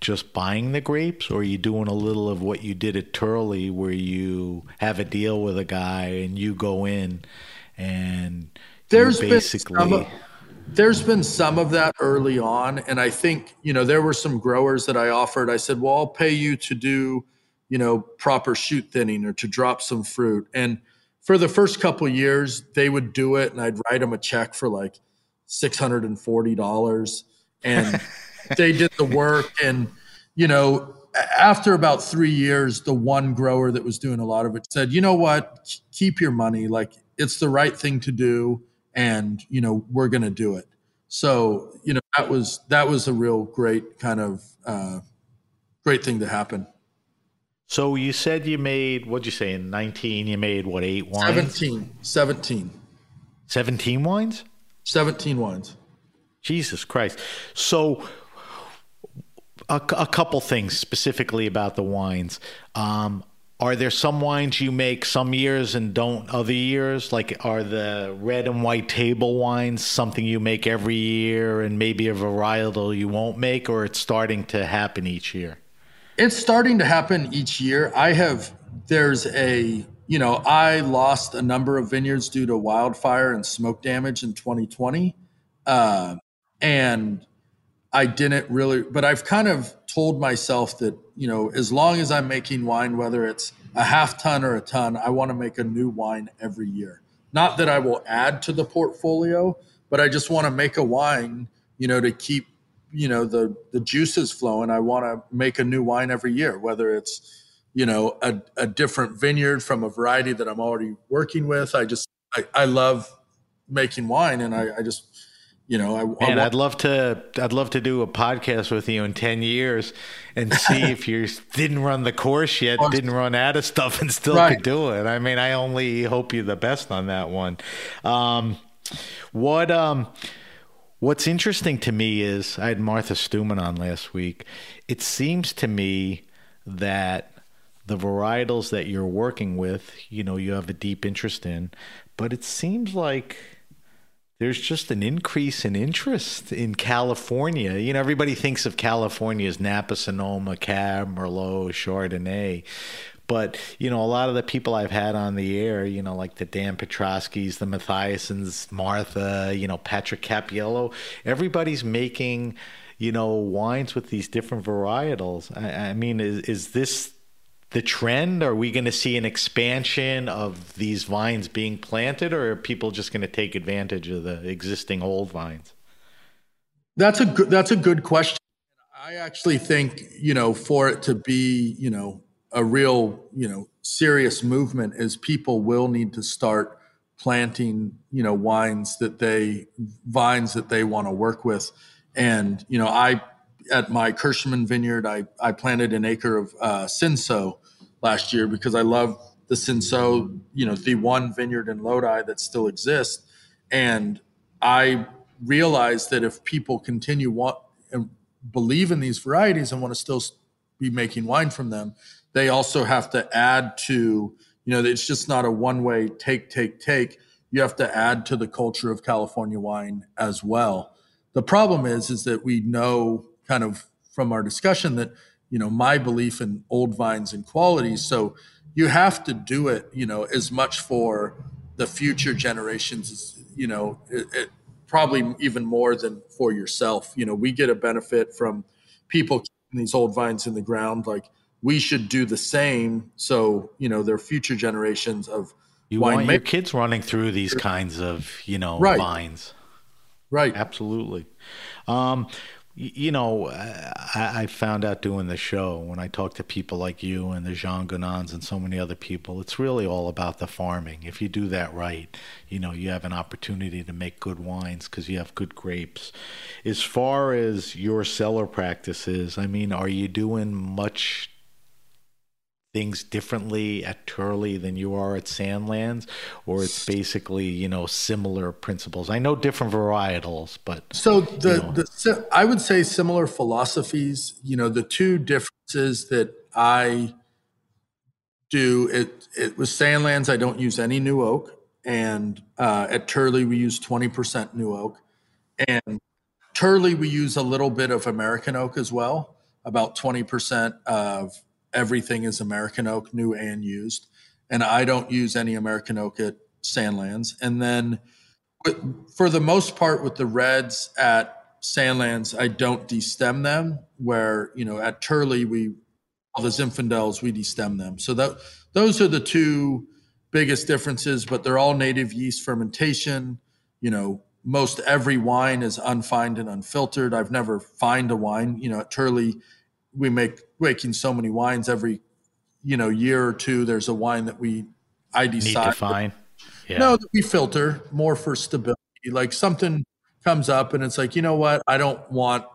B: just buying the grapes, or are you doing a little of what you did at Turley, where you have a deal with a guy and you go in and
F: there's basically. Been some, there's been some of that early on, and I think you know there were some growers that I offered. I said, "Well, I'll pay you to do, you know, proper shoot thinning or to drop some fruit." And for the first couple years, they would do it, and I'd write them a check for like six hundred and forty dollars, and <laughs> they did the work and you know after about three years the one grower that was doing a lot of it said you know what? Keep your money. Like it's the right thing to do and you know we're going to do it. So you know that was that was a real great kind of uh, great thing to happen
B: so you said you made what'd you say in 19 you made what eight wines
F: 17 17
B: 17 wines
F: 17 wines
B: jesus christ so a, a couple things specifically about the wines. Um, are there some wines you make some years and don't other years? Like, are the red and white table wines something you make every year and maybe a varietal you won't make, or it's starting to happen each year?
F: It's starting to happen each year. I have, there's a, you know, I lost a number of vineyards due to wildfire and smoke damage in 2020. Uh, and I didn't really, but I've kind of told myself that, you know, as long as I'm making wine, whether it's a half ton or a ton, I want to make a new wine every year. Not that I will add to the portfolio, but I just want to make a wine, you know, to keep, you know, the the juices flowing. I want to make a new wine every year, whether it's, you know, a, a different vineyard from a variety that I'm already working with. I just I, I love making wine and I, I just you know,
B: I, and I would love to. I'd love to do a podcast with you in ten years and see <laughs> if you didn't run the course yet, didn't run out of stuff, and still right. could do it. I mean, I only hope you the best on that one. Um, what um, what's interesting to me is I had Martha Stoumen on last week. It seems to me that the varietals that you're working with, you know, you have a deep interest in, but it seems like there's just an increase in interest in California. You know, everybody thinks of California as Napa, Sonoma, Cab, Merlot, Chardonnay. But, you know, a lot of the people I've had on the air, you know, like the Dan Petroskis, the Matthiassons, Martha, you know, Patrick Cappiello, everybody's making, you know, wines with these different varietals. I, I mean, is, is this the trend? Are we going to see an expansion of these vines being planted, or are people just going to take advantage of the existing old vines?
F: That's a good, that's a good question. I actually think you know for it to be you know a real you know serious movement is people will need to start planting you know wines that they vines that they want to work with and you know i at my Kirschenmann vineyard, I, I planted an acre of uh, last year because I love the Cinsault, you know, the one vineyard in Lodi that still exists. And I realized that if people continue want and believe in these varieties and want to still be making wine from them, they also have to add to, you know, it's just not a one way take, take, take. You have to add to the culture of California wine as well. The problem is, is that we know kind of from our discussion that, you know, my belief in old vines and qualities. So you have to do it, you know, as much for the future generations as, you know, it, it, probably even more than for yourself. You know, we get a benefit from people keeping these old vines in the ground. Like we should do the same. So, you know, there are future generations of
B: you
F: wine
B: want your kids running through these kinds of, you know,
F: Right.
B: vines.
F: Right.
B: Absolutely. Um, you know, I, I found out doing the show when I talk to people like you and the Jean Gounans and so many other people, it's really all about the farming. If you do that right, you know, you have an opportunity to make good wines because you have good grapes. As far as your cellar practices, I mean, are you doing much things differently at Turley than you are at Sandlands, or it's basically you know similar principles. I know different varietals, but
F: So the,
B: you know.
F: the I would say similar philosophies. You know, the two differences that I do it it was Sandlands. I don't use any new oak, and uh, at Turley we use twenty percent new oak, and Turley we use a little bit of American oak as well. About twenty percent of everything is American oak, new and used, and I don't use any American oak at Sandlands. And then for the most part with the reds at Sandlands, I don't destem them. Where you know at Turley we all the Zinfandels we destem them. So that those are the two biggest differences. But they're all native yeast fermentation. You know, most every wine is unfined and unfiltered. I've never fined a wine. You know, at Turley we make making so many wines every you know year or two. There's a wine that we I
B: need
F: decide
B: to find. Yeah.
F: no, that we filter more for stability. Like something comes up and it's like, you know what? I don't want,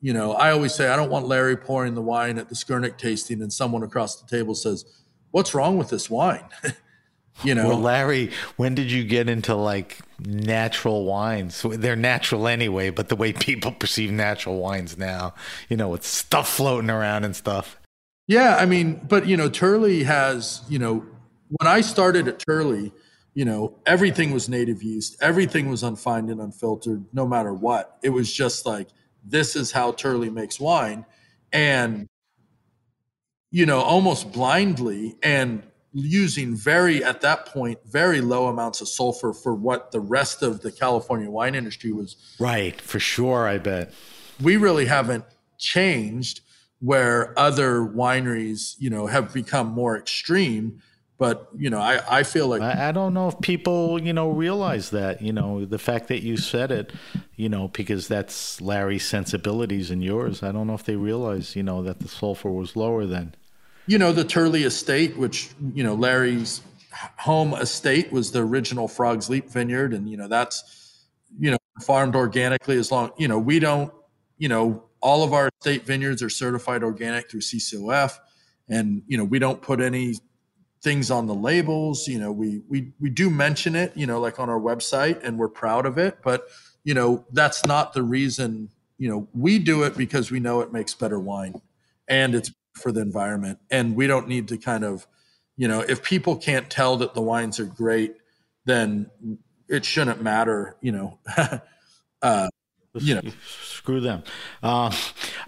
F: you know, I always say I don't want Larry pouring the wine at the Skurnik tasting and someone across the table says, What's wrong with this wine? <laughs> you know,
B: Well, Larry, when did you get into like natural wines? They're natural anyway, but the way people perceive natural wines now, you know, with stuff floating around and stuff.
F: Yeah, I mean, but you know, Turley has, you know, when I started at Turley, you know, everything was native yeast, everything was unfined and unfiltered, no matter what. It was just like, this is how Turley makes wine. And, you know, almost blindly and using very, at that point, very low amounts of sulfur for what the rest of the California wine industry was
B: Right, for sure, I bet.
F: we really haven't changed where other wineries, you know, have become more extreme. But, you know, I, I feel like
B: I, I don't know if people, you know, realize that, you know, the fact that you said it, you know, because that's Larry's sensibilities and yours. I don't know if they realize, you know, that the sulfur was lower then.
F: You know, the Turley estate, which, you know, Larry's home estate was the original Frog's Leap vineyard. And, you know, that's, you know, farmed organically as long, you know, we don't, you know, all of our estate vineyards are certified organic through CCOF. And, you know, we don't put any things on the labels. You know, we, we, we do mention it, you know, like on our website and we're proud of it, but, you know, that's not the reason, you know, we do it because we know it makes better wine and it's for the environment. And we don't need to kind of, you know, if people can't tell that the wines are great, then it shouldn't matter, you know. <laughs> uh, you know, <laughs>
B: Screw them. Um, all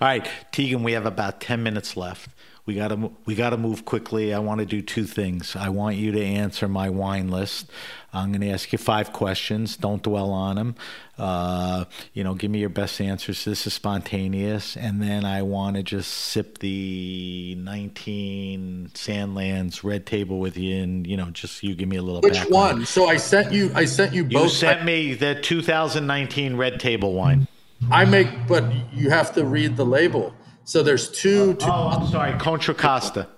B: right, Tegan, we have about ten minutes left. We got to we got to move quickly. I want to do two things. I want you to answer my wine list. I'm going to ask you five questions. Don't dwell on them. Uh, you know, give me your best answers. This is spontaneous, and then I want to just sip the 19 Sandlands Red Table with you, and you know, just you give me a little.
F: which
B: background.
F: one? So I sent you, I sent you
B: You
F: both.
B: sent me the 2019 Red Table wine.
F: I make, but you have to read the label. So there's two. Oh, two
B: Oh, I'm sorry, Contra Costa.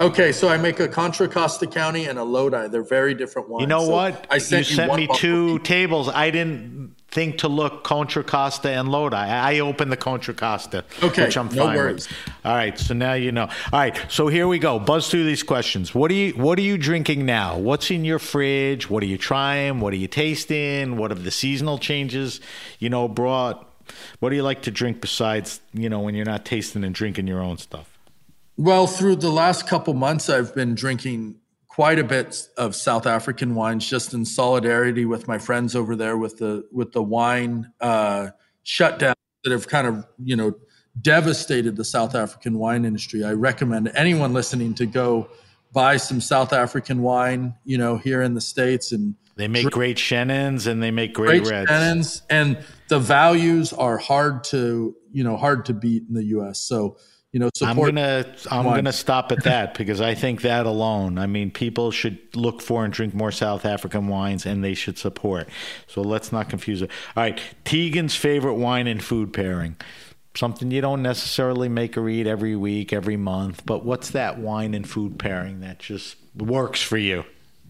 F: okay, so I make a Contra Costa County and a Lodi. They're very different wines.
B: You know
F: So
B: what?
F: I sent
B: you
F: you,
B: sent me two tables. I didn't think to look Contra Costa and Lodi. I, I opened the Contra Costa,
F: Okay,
B: which I'm
F: no
B: fine
F: worries.
B: with. All right, so now you know. All right, so here we go. Buzz through these questions. What are you What are you drinking now? What's in your fridge? What are you trying? What are you tasting? What have the seasonal changes, you know, brought? What do you like to drink besides, you know, when you're not tasting and drinking your own stuff?
F: Well, through the last couple months, I've been drinking quite a bit of South African wines, just in solidarity with my friends over there with the with the wine uh, shutdown that have kind of you know devastated the South African wine industry. I recommend anyone listening to go buy some South African wine, you know, here in the states and
B: They make great Chenins and they make great,
F: great
B: reds.
F: Chenins, and the values are hard to you know hard to beat in the U.S. So you know
B: I'm gonna I'm
F: wine.
B: gonna stop at that because I think that alone. I mean, people should look for and drink more South African wines, and they should support. So let's not confuse it. All right, Tegan's favorite wine and food pairing. Something you don't necessarily make or eat every week, every month, but what's that wine and food pairing that just works for you?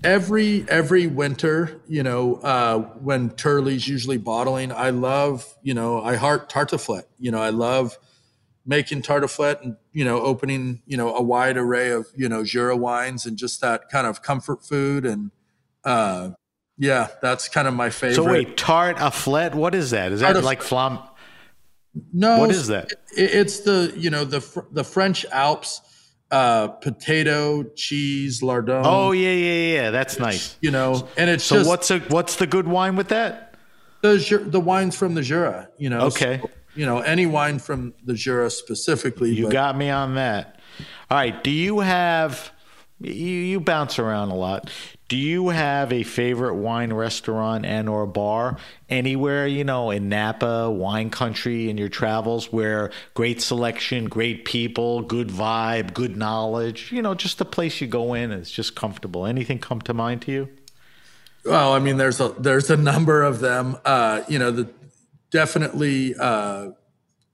F: Every every winter, you know, uh, when Turley's usually bottling, I love, you know, I heart tartiflette. You know, I love making tartiflette and you know opening you know a wide array of you know Jura wines and just that kind of comfort food and uh, yeah, that's kind of my favorite.
B: So wait, tart a flet. What is that? Is that
F: Tarte-
B: like flam?
F: No,
B: What is that?
F: It, it's the you know the the French Alps uh, potato cheese lardon.
B: Oh yeah, yeah, yeah. That's nice.
F: you know, and it's
B: So
F: just
B: what's a what's the good wine with that?
F: the the wines from the Jura. You know,
B: Okay.
F: So, you know any wine from the Jura specifically.
B: You
F: but
B: got me on that. All right. Do you have you, you bounce around a lot. Do you have a favorite wine restaurant and or bar anywhere, you know, in Napa, wine country in your travels where great selection, great people, good vibe, good knowledge, you know, just a place you go in it's just comfortable. Anything come to mind to you?
F: Well, I mean, there's a there's a number of them. Uh, you know, the definitely uh,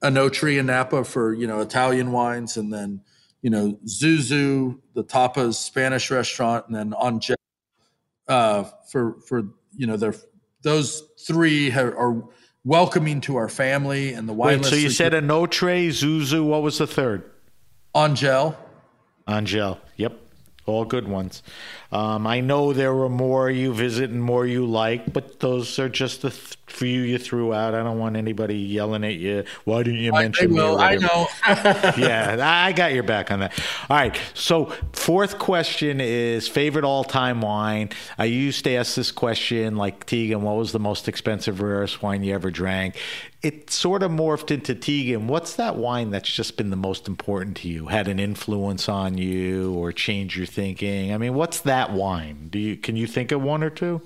F: Oenotri in Napa for you know Italian wines, and then you know Zuzu, the Tapas Spanish restaurant, and then Angel uh, for for you know their those three ha- are welcoming to our family and the wine.
B: Wait, so you said a no Oenotri, Zuzu, what was the third?
F: Angel.
B: Angel. Yep. All good ones. Um, I know there were more you visit and more you like, but those are just the th- few you threw out. I don't want anybody yelling at you. Why didn't you
F: I, I
B: mention me?
F: I know. <laughs> <laughs>
B: yeah, I got your back on that. All right. So, fourth question is favorite all time wine. I used to ask this question like Tegan, what was the most expensive, rarest wine you ever drank? It sort of morphed into Tegan. What's that wine that's just been the most important to you? Had an influence on you or changed your thinking? I mean, what's that wine? Do you can you think of one or two?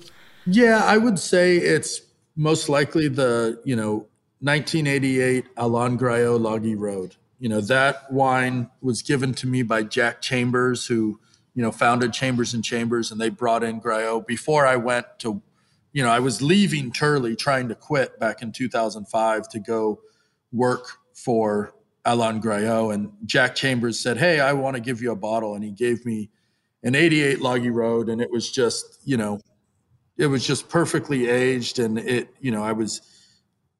F: Yeah, I would say it's most likely the, you know, 1988 Alain Graillot La Guiraude. You know, that wine was given to me by Jack Chambers, who, you know, founded Chambers and Chambers, and they brought in Graillot before I went to, you know, I was leaving Turley trying to quit back in 2005 to go work for Alain Graillot. And Jack Chambers said, Hey, I want to give you a bottle. And he gave me an 88 La Guiraude. And it was just, you know, it was just perfectly aged and it you know i was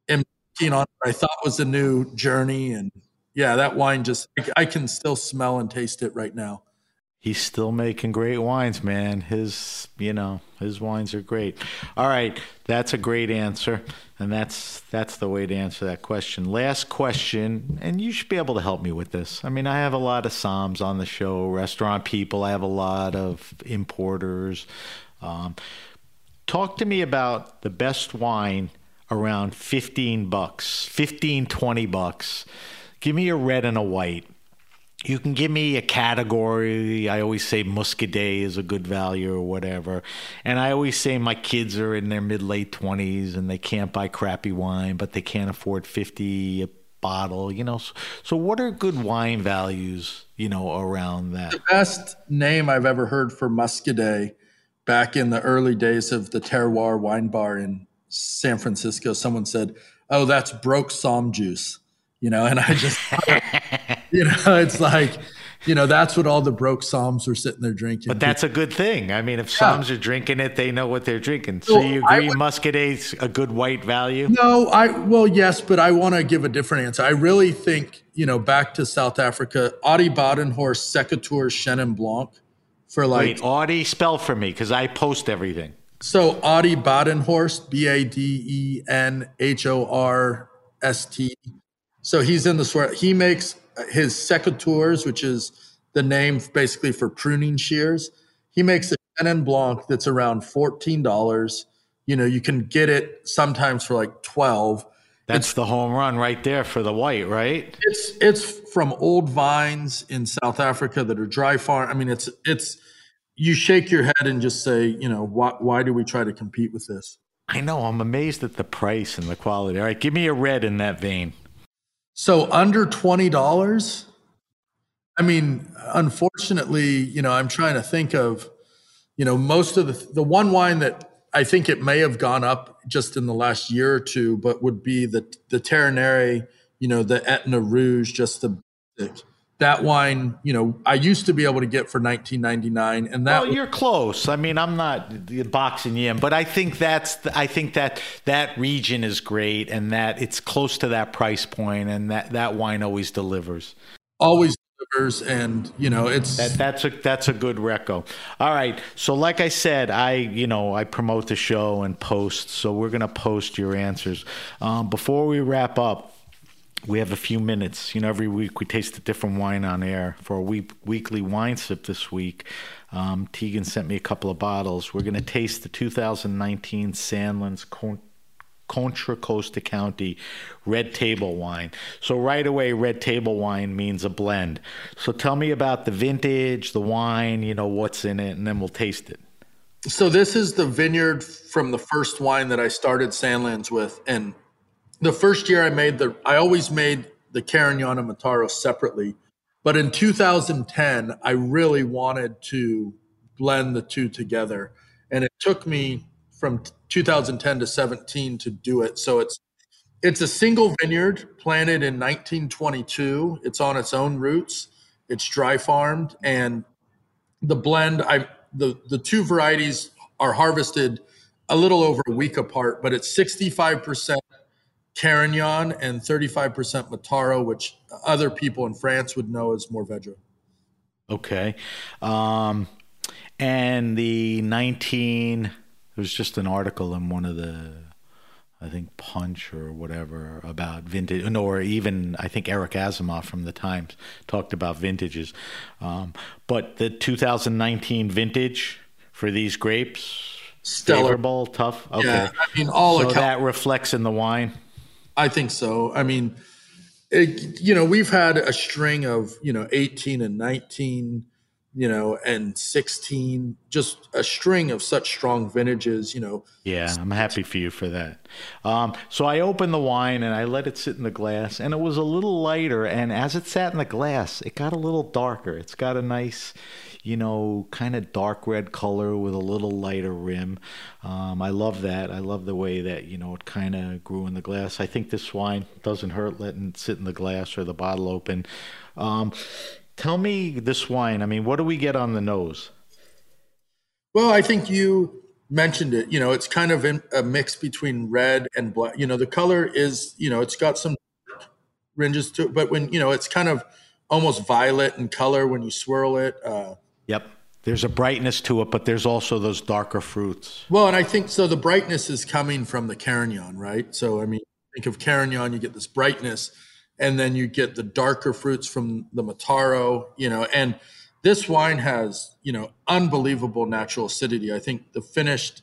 F: embarking on i thought was a new journey and yeah that wine just i can still smell and taste it right now
B: He's still making great wines, man. His, you know, his wines are great. All right, that's a great answer, and that's that's the way to answer that question. Last question, and you should be able to help me with this. I mean, I have a lot of somms on the show, restaurant people. I have a lot of importers. Um, talk to me about the best wine around 15 bucks 15 20 bucks give me a red and a white you can give me a category. I always say Muscadet is a good value or whatever. And I always say my kids are in their mid late 20s and they can't buy crappy wine, but they can't afford 50 a bottle, you know. So, so what are good wine values, you know, around that?
F: the best name i've ever heard for muscadet back in the early days of the terroir wine bar in san francisco someone said oh that's broke somm juice you know and i just <laughs> <laughs> you know it's like you know, that's what all the broke somms are sitting there drinking.
B: But that's a good thing. I mean, if somms are drinking it, they know what they're drinking. So, you agree would, Muscadade's a good white value?
F: No, I well, yes, but I want to give a different answer. I really think, you know, back to South Africa, Adi Badenhorst Secateur Chenin Blanc for like
B: Wait, Adi spell for me because I post everything.
F: So Adi Badenhorst, B A D E N H O R S T. So he's in the swear. He makes his secateurs, which is the name basically for pruning shears. He makes a Chenin Blanc that's around fourteen dollars. You know, you can get it sometimes for like twelve.
B: That's it's, the home run right there for the white, right?
F: It's it's from old vines in South Africa that are dry farm. I mean, it's it's you shake your head and just say, you know, why why do we try to compete with this?
B: I know. I'm amazed at the price and the quality. All right, give me a red in that vein.
F: So under twenty dollars. I mean, unfortunately, you know, I'm trying to think of, you know, most of the the one wine that I think it may have gone up just in the last year or two, but would be the the Terre Nere, you know, the Etna Rouge, just the that wine, you know, I used to be able to get for 19.99, and that.
B: Well, you're close. I mean, I'm not boxing you in, but I think that's the, I think that that region is great, and that it's close to that price point, and that that wine always delivers.
F: Always delivers, and you know, it's
B: that, that's a that's a good reco. All right, so like I said, I you know I promote the show and post, so we're gonna post your answers. Um, before we wrap up we have a few minutes. You know, every week we taste a different wine on air. For a week, weekly wine sip this week, um, Tegan sent me a couple of bottles. We're going to taste the 2019 Sandlands Contra Costa County Red Table Wine. So right away, Red Table Wine means a blend. So tell me about the vintage, the wine, you know, what's in it, and then we'll taste it.
F: So this is the vineyard from the first wine that I started Sandlands with, and the first year I made the, I always made the Carignan and Mataro separately. But in 2010, I really wanted to blend the two together. And it took me from 2010 to 17 to do it. So it's, it's a single vineyard planted in 1922. It's on its own roots. It's dry farmed and the blend I the the two varieties are harvested a little over a week apart, but it's 65% Carignan and 35% Mataro, which other people in France would know as Mourvedre.
B: Okay. Um, and the 19, there was just an article in one of the, I think, Punch or whatever about vintage, or even I think Eric Asimov from the Times talked about vintages. Um, but the 2019 vintage for these grapes,
F: stellar,
B: favorable, tough. Okay. Yeah,
F: I mean, all
B: so account- that reflects in the wine.
F: I think so. I mean, it, you know, we've had a string of, you know, 18 and 19, you know, and 16, just a string of such strong vintages, you know.
B: Yeah, I'm happy for you for that. Um, so I opened the wine and I let it sit in the glass, and it was a little lighter. And as it sat in the glass, it got a little darker. It's got a nice, you know, kind of dark red color with a little lighter rim. Um, I love that. I love the way that, you know, it kind of grew in the glass. I think this wine doesn't hurt letting it sit in the glass or the bottle open. Um, tell me this wine. I mean, what do we get on the nose?
F: Well, I think you mentioned it. You know, it's kind of a mix between red and black. You know, the color is, you know, it's got some ringes to it, but when, you know, it's kind of almost violet in color when you swirl it. Uh,
B: Yep. There's a brightness to it, but there's also those darker fruits.
F: Well, and I think so. The brightness is coming from the Carignan, right? So, I mean, think of Carignan, you get this brightness, and then you get the darker fruits from the Mataro, you know, and this wine has, you know, unbelievable natural acidity. I think the finished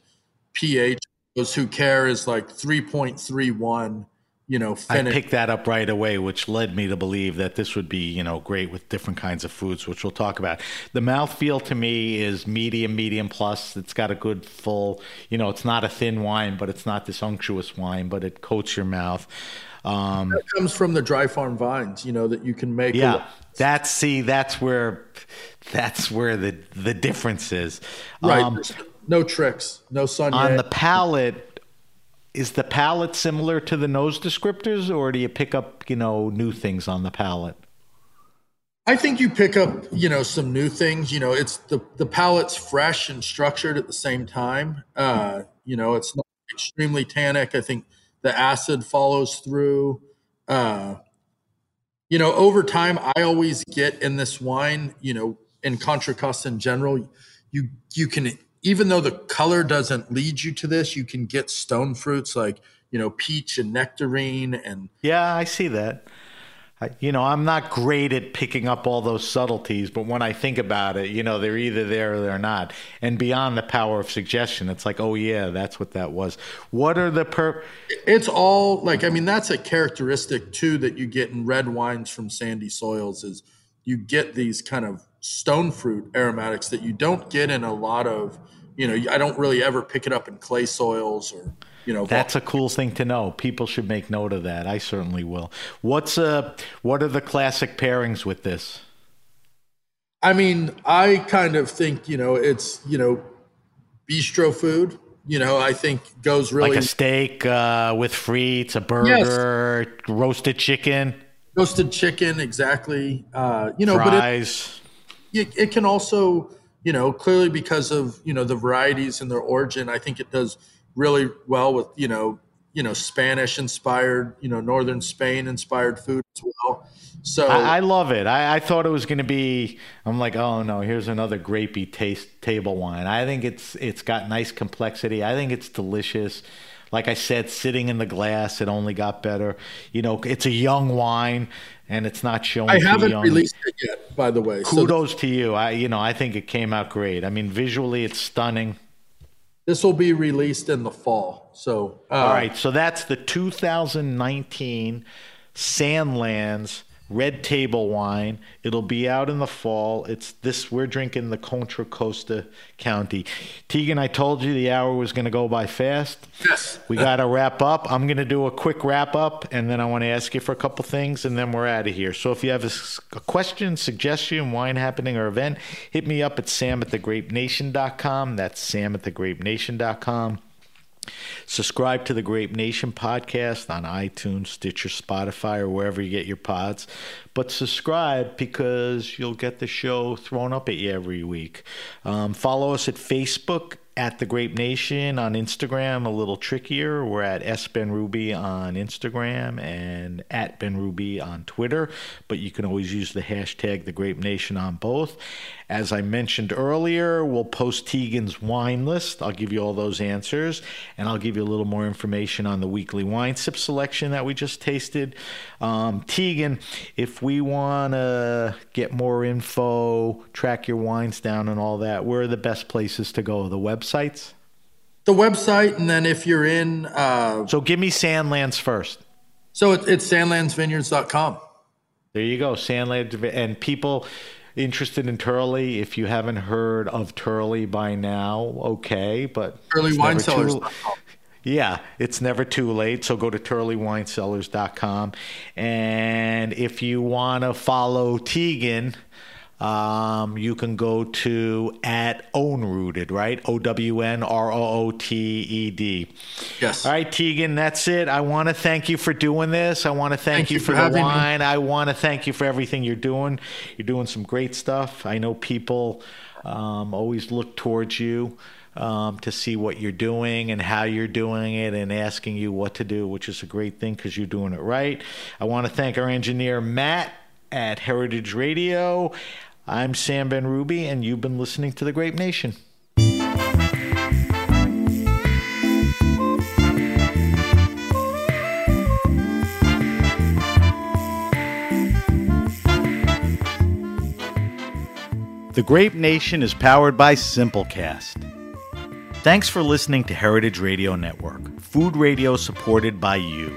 F: pH, those who care, is like 3.31 you know,
B: finish. I picked that up right away, which led me to believe that this would be, you know, great with different kinds of foods, which we'll talk about. The mouthfeel to me is medium, medium plus. It's got a good full, you know, it's not a thin wine, but it's not this unctuous wine, but it coats your mouth.
F: Um, that comes from the dry farm vines, you know, that you can make.
B: Yeah, that's see, that's where, that's where the the difference is.
F: Right. Um, no tricks, no sun.
B: On the palate, is the palate similar to the nose descriptors, or do you pick up, you know, new things on the palate?
F: I think you pick up, you know, some new things. You know, it's the the palate's fresh and structured at the same time. Uh, you know, it's not extremely tannic. I think the acid follows through. Uh, you know, over time, I always get in this wine, you know, in Contra Costa in general, you you can even though the color doesn't lead you to this, you can get stone fruits like you know peach and nectarine and
B: yeah, I see that. I, you know, I'm not great at picking up all those subtleties, but when I think about it, you know, they're either there or they're not. And beyond the power of suggestion, it's like, oh yeah, that's what that was. What are the per?
F: It's all like I mean, that's a characteristic too that you get in red wines from sandy soils is you get these kind of stone fruit aromatics that you don't get in a lot of you know i don't really ever pick it up in clay soils or you know
B: that's a cool thing to know. People should make note of that. I certainly will. What's uh what are the classic pairings with this?
F: I mean i kind of think you know it's you know bistro food you know i think goes really
B: like a steak uh, with frites a burger yes. roasted chicken?
F: Roasted chicken exactly. Uh, you know
B: Fries.
F: but it, it, it can also, you know, clearly because of you know the varieties and their origin, I think it does really well with you know you know Spanish inspired, you know northern Spain inspired food as well. So
B: I, I love it. I, I, thought it was going to be. I'm like, oh no, here's another grapey taste table wine. I think it's it's got nice complexity. I think it's delicious. Like I said, sitting in the glass, it only got better. You know, it's a young wine and it's not showing.
F: I haven't young. released it yet, by the way.
B: Kudos so, to you. I, you know, I think it came out great. I mean, visually, it's stunning.
F: This will be released in the fall. So,
B: uh, all right. So that's the 2019 Sandlands Red Table wine. It'll be out in the fall. It's this. We're drinking the Contra Costa County. Tegan, I told you the hour was going to go by fast.
F: Yes.
B: We got to wrap up. I'm going to do a quick wrap up, and then I want to ask you for a couple things, and then we're out of here. So if you have a, a question, suggestion, wine happening, or event, hit me up at sam at thegrapenation.com. That's sam at thegrapenation.com. Subscribe to the Grape Nation podcast on iTunes, Stitcher, Spotify, or wherever you get your pods. But subscribe because you'll get the show thrown up at you every week. Um, follow us at Facebook at the Grape Nation on Instagram, a little trickier. We're at S Benrubi on Instagram and at Benrubi on Twitter, but you can always use the hashtag the Grape Nation on both. As I mentioned earlier, we'll post Tegan's wine list. I'll give you all those answers, and I'll give you a little more information on the weekly wine sip selection that we just tasted. Um, Tegan, if we want to get more info, track your wines down, and all that, where are the best places to go? The websites?
F: The website, and then if you're in. Uh,
B: so give me Sandlands first.
F: So it, it's sandlandsvineyards.com.
B: There you go, Sandlands, and people interested in Turley, if you haven't heard of Turley by now, okay, but
F: Turley Wine Cellars.
B: Yeah, it's never too late. So go to turleywinecellars.com. And if you want to follow Tegan, um, you can go to at Ownrooted, right? O W N R O O T E D.
F: Yes.
B: All right, Tegan, that's it. I want to thank you for doing this. I want to thank, thank you, you, for, for the wine. Me. I want to thank you for everything you're doing. You're doing some great stuff. I know people um, always look towards you. Um, to see what you're doing and how you're doing it and asking you what to do, which is a great thing because you're doing it right. I want to thank our engineer, Matt, at Heritage Radio. I'm Sam Benrubi, and you've been listening to The Grape Nation. The Grape Nation is powered by Simplecast. Thanks for listening to Heritage Radio Network, food radio supported by you.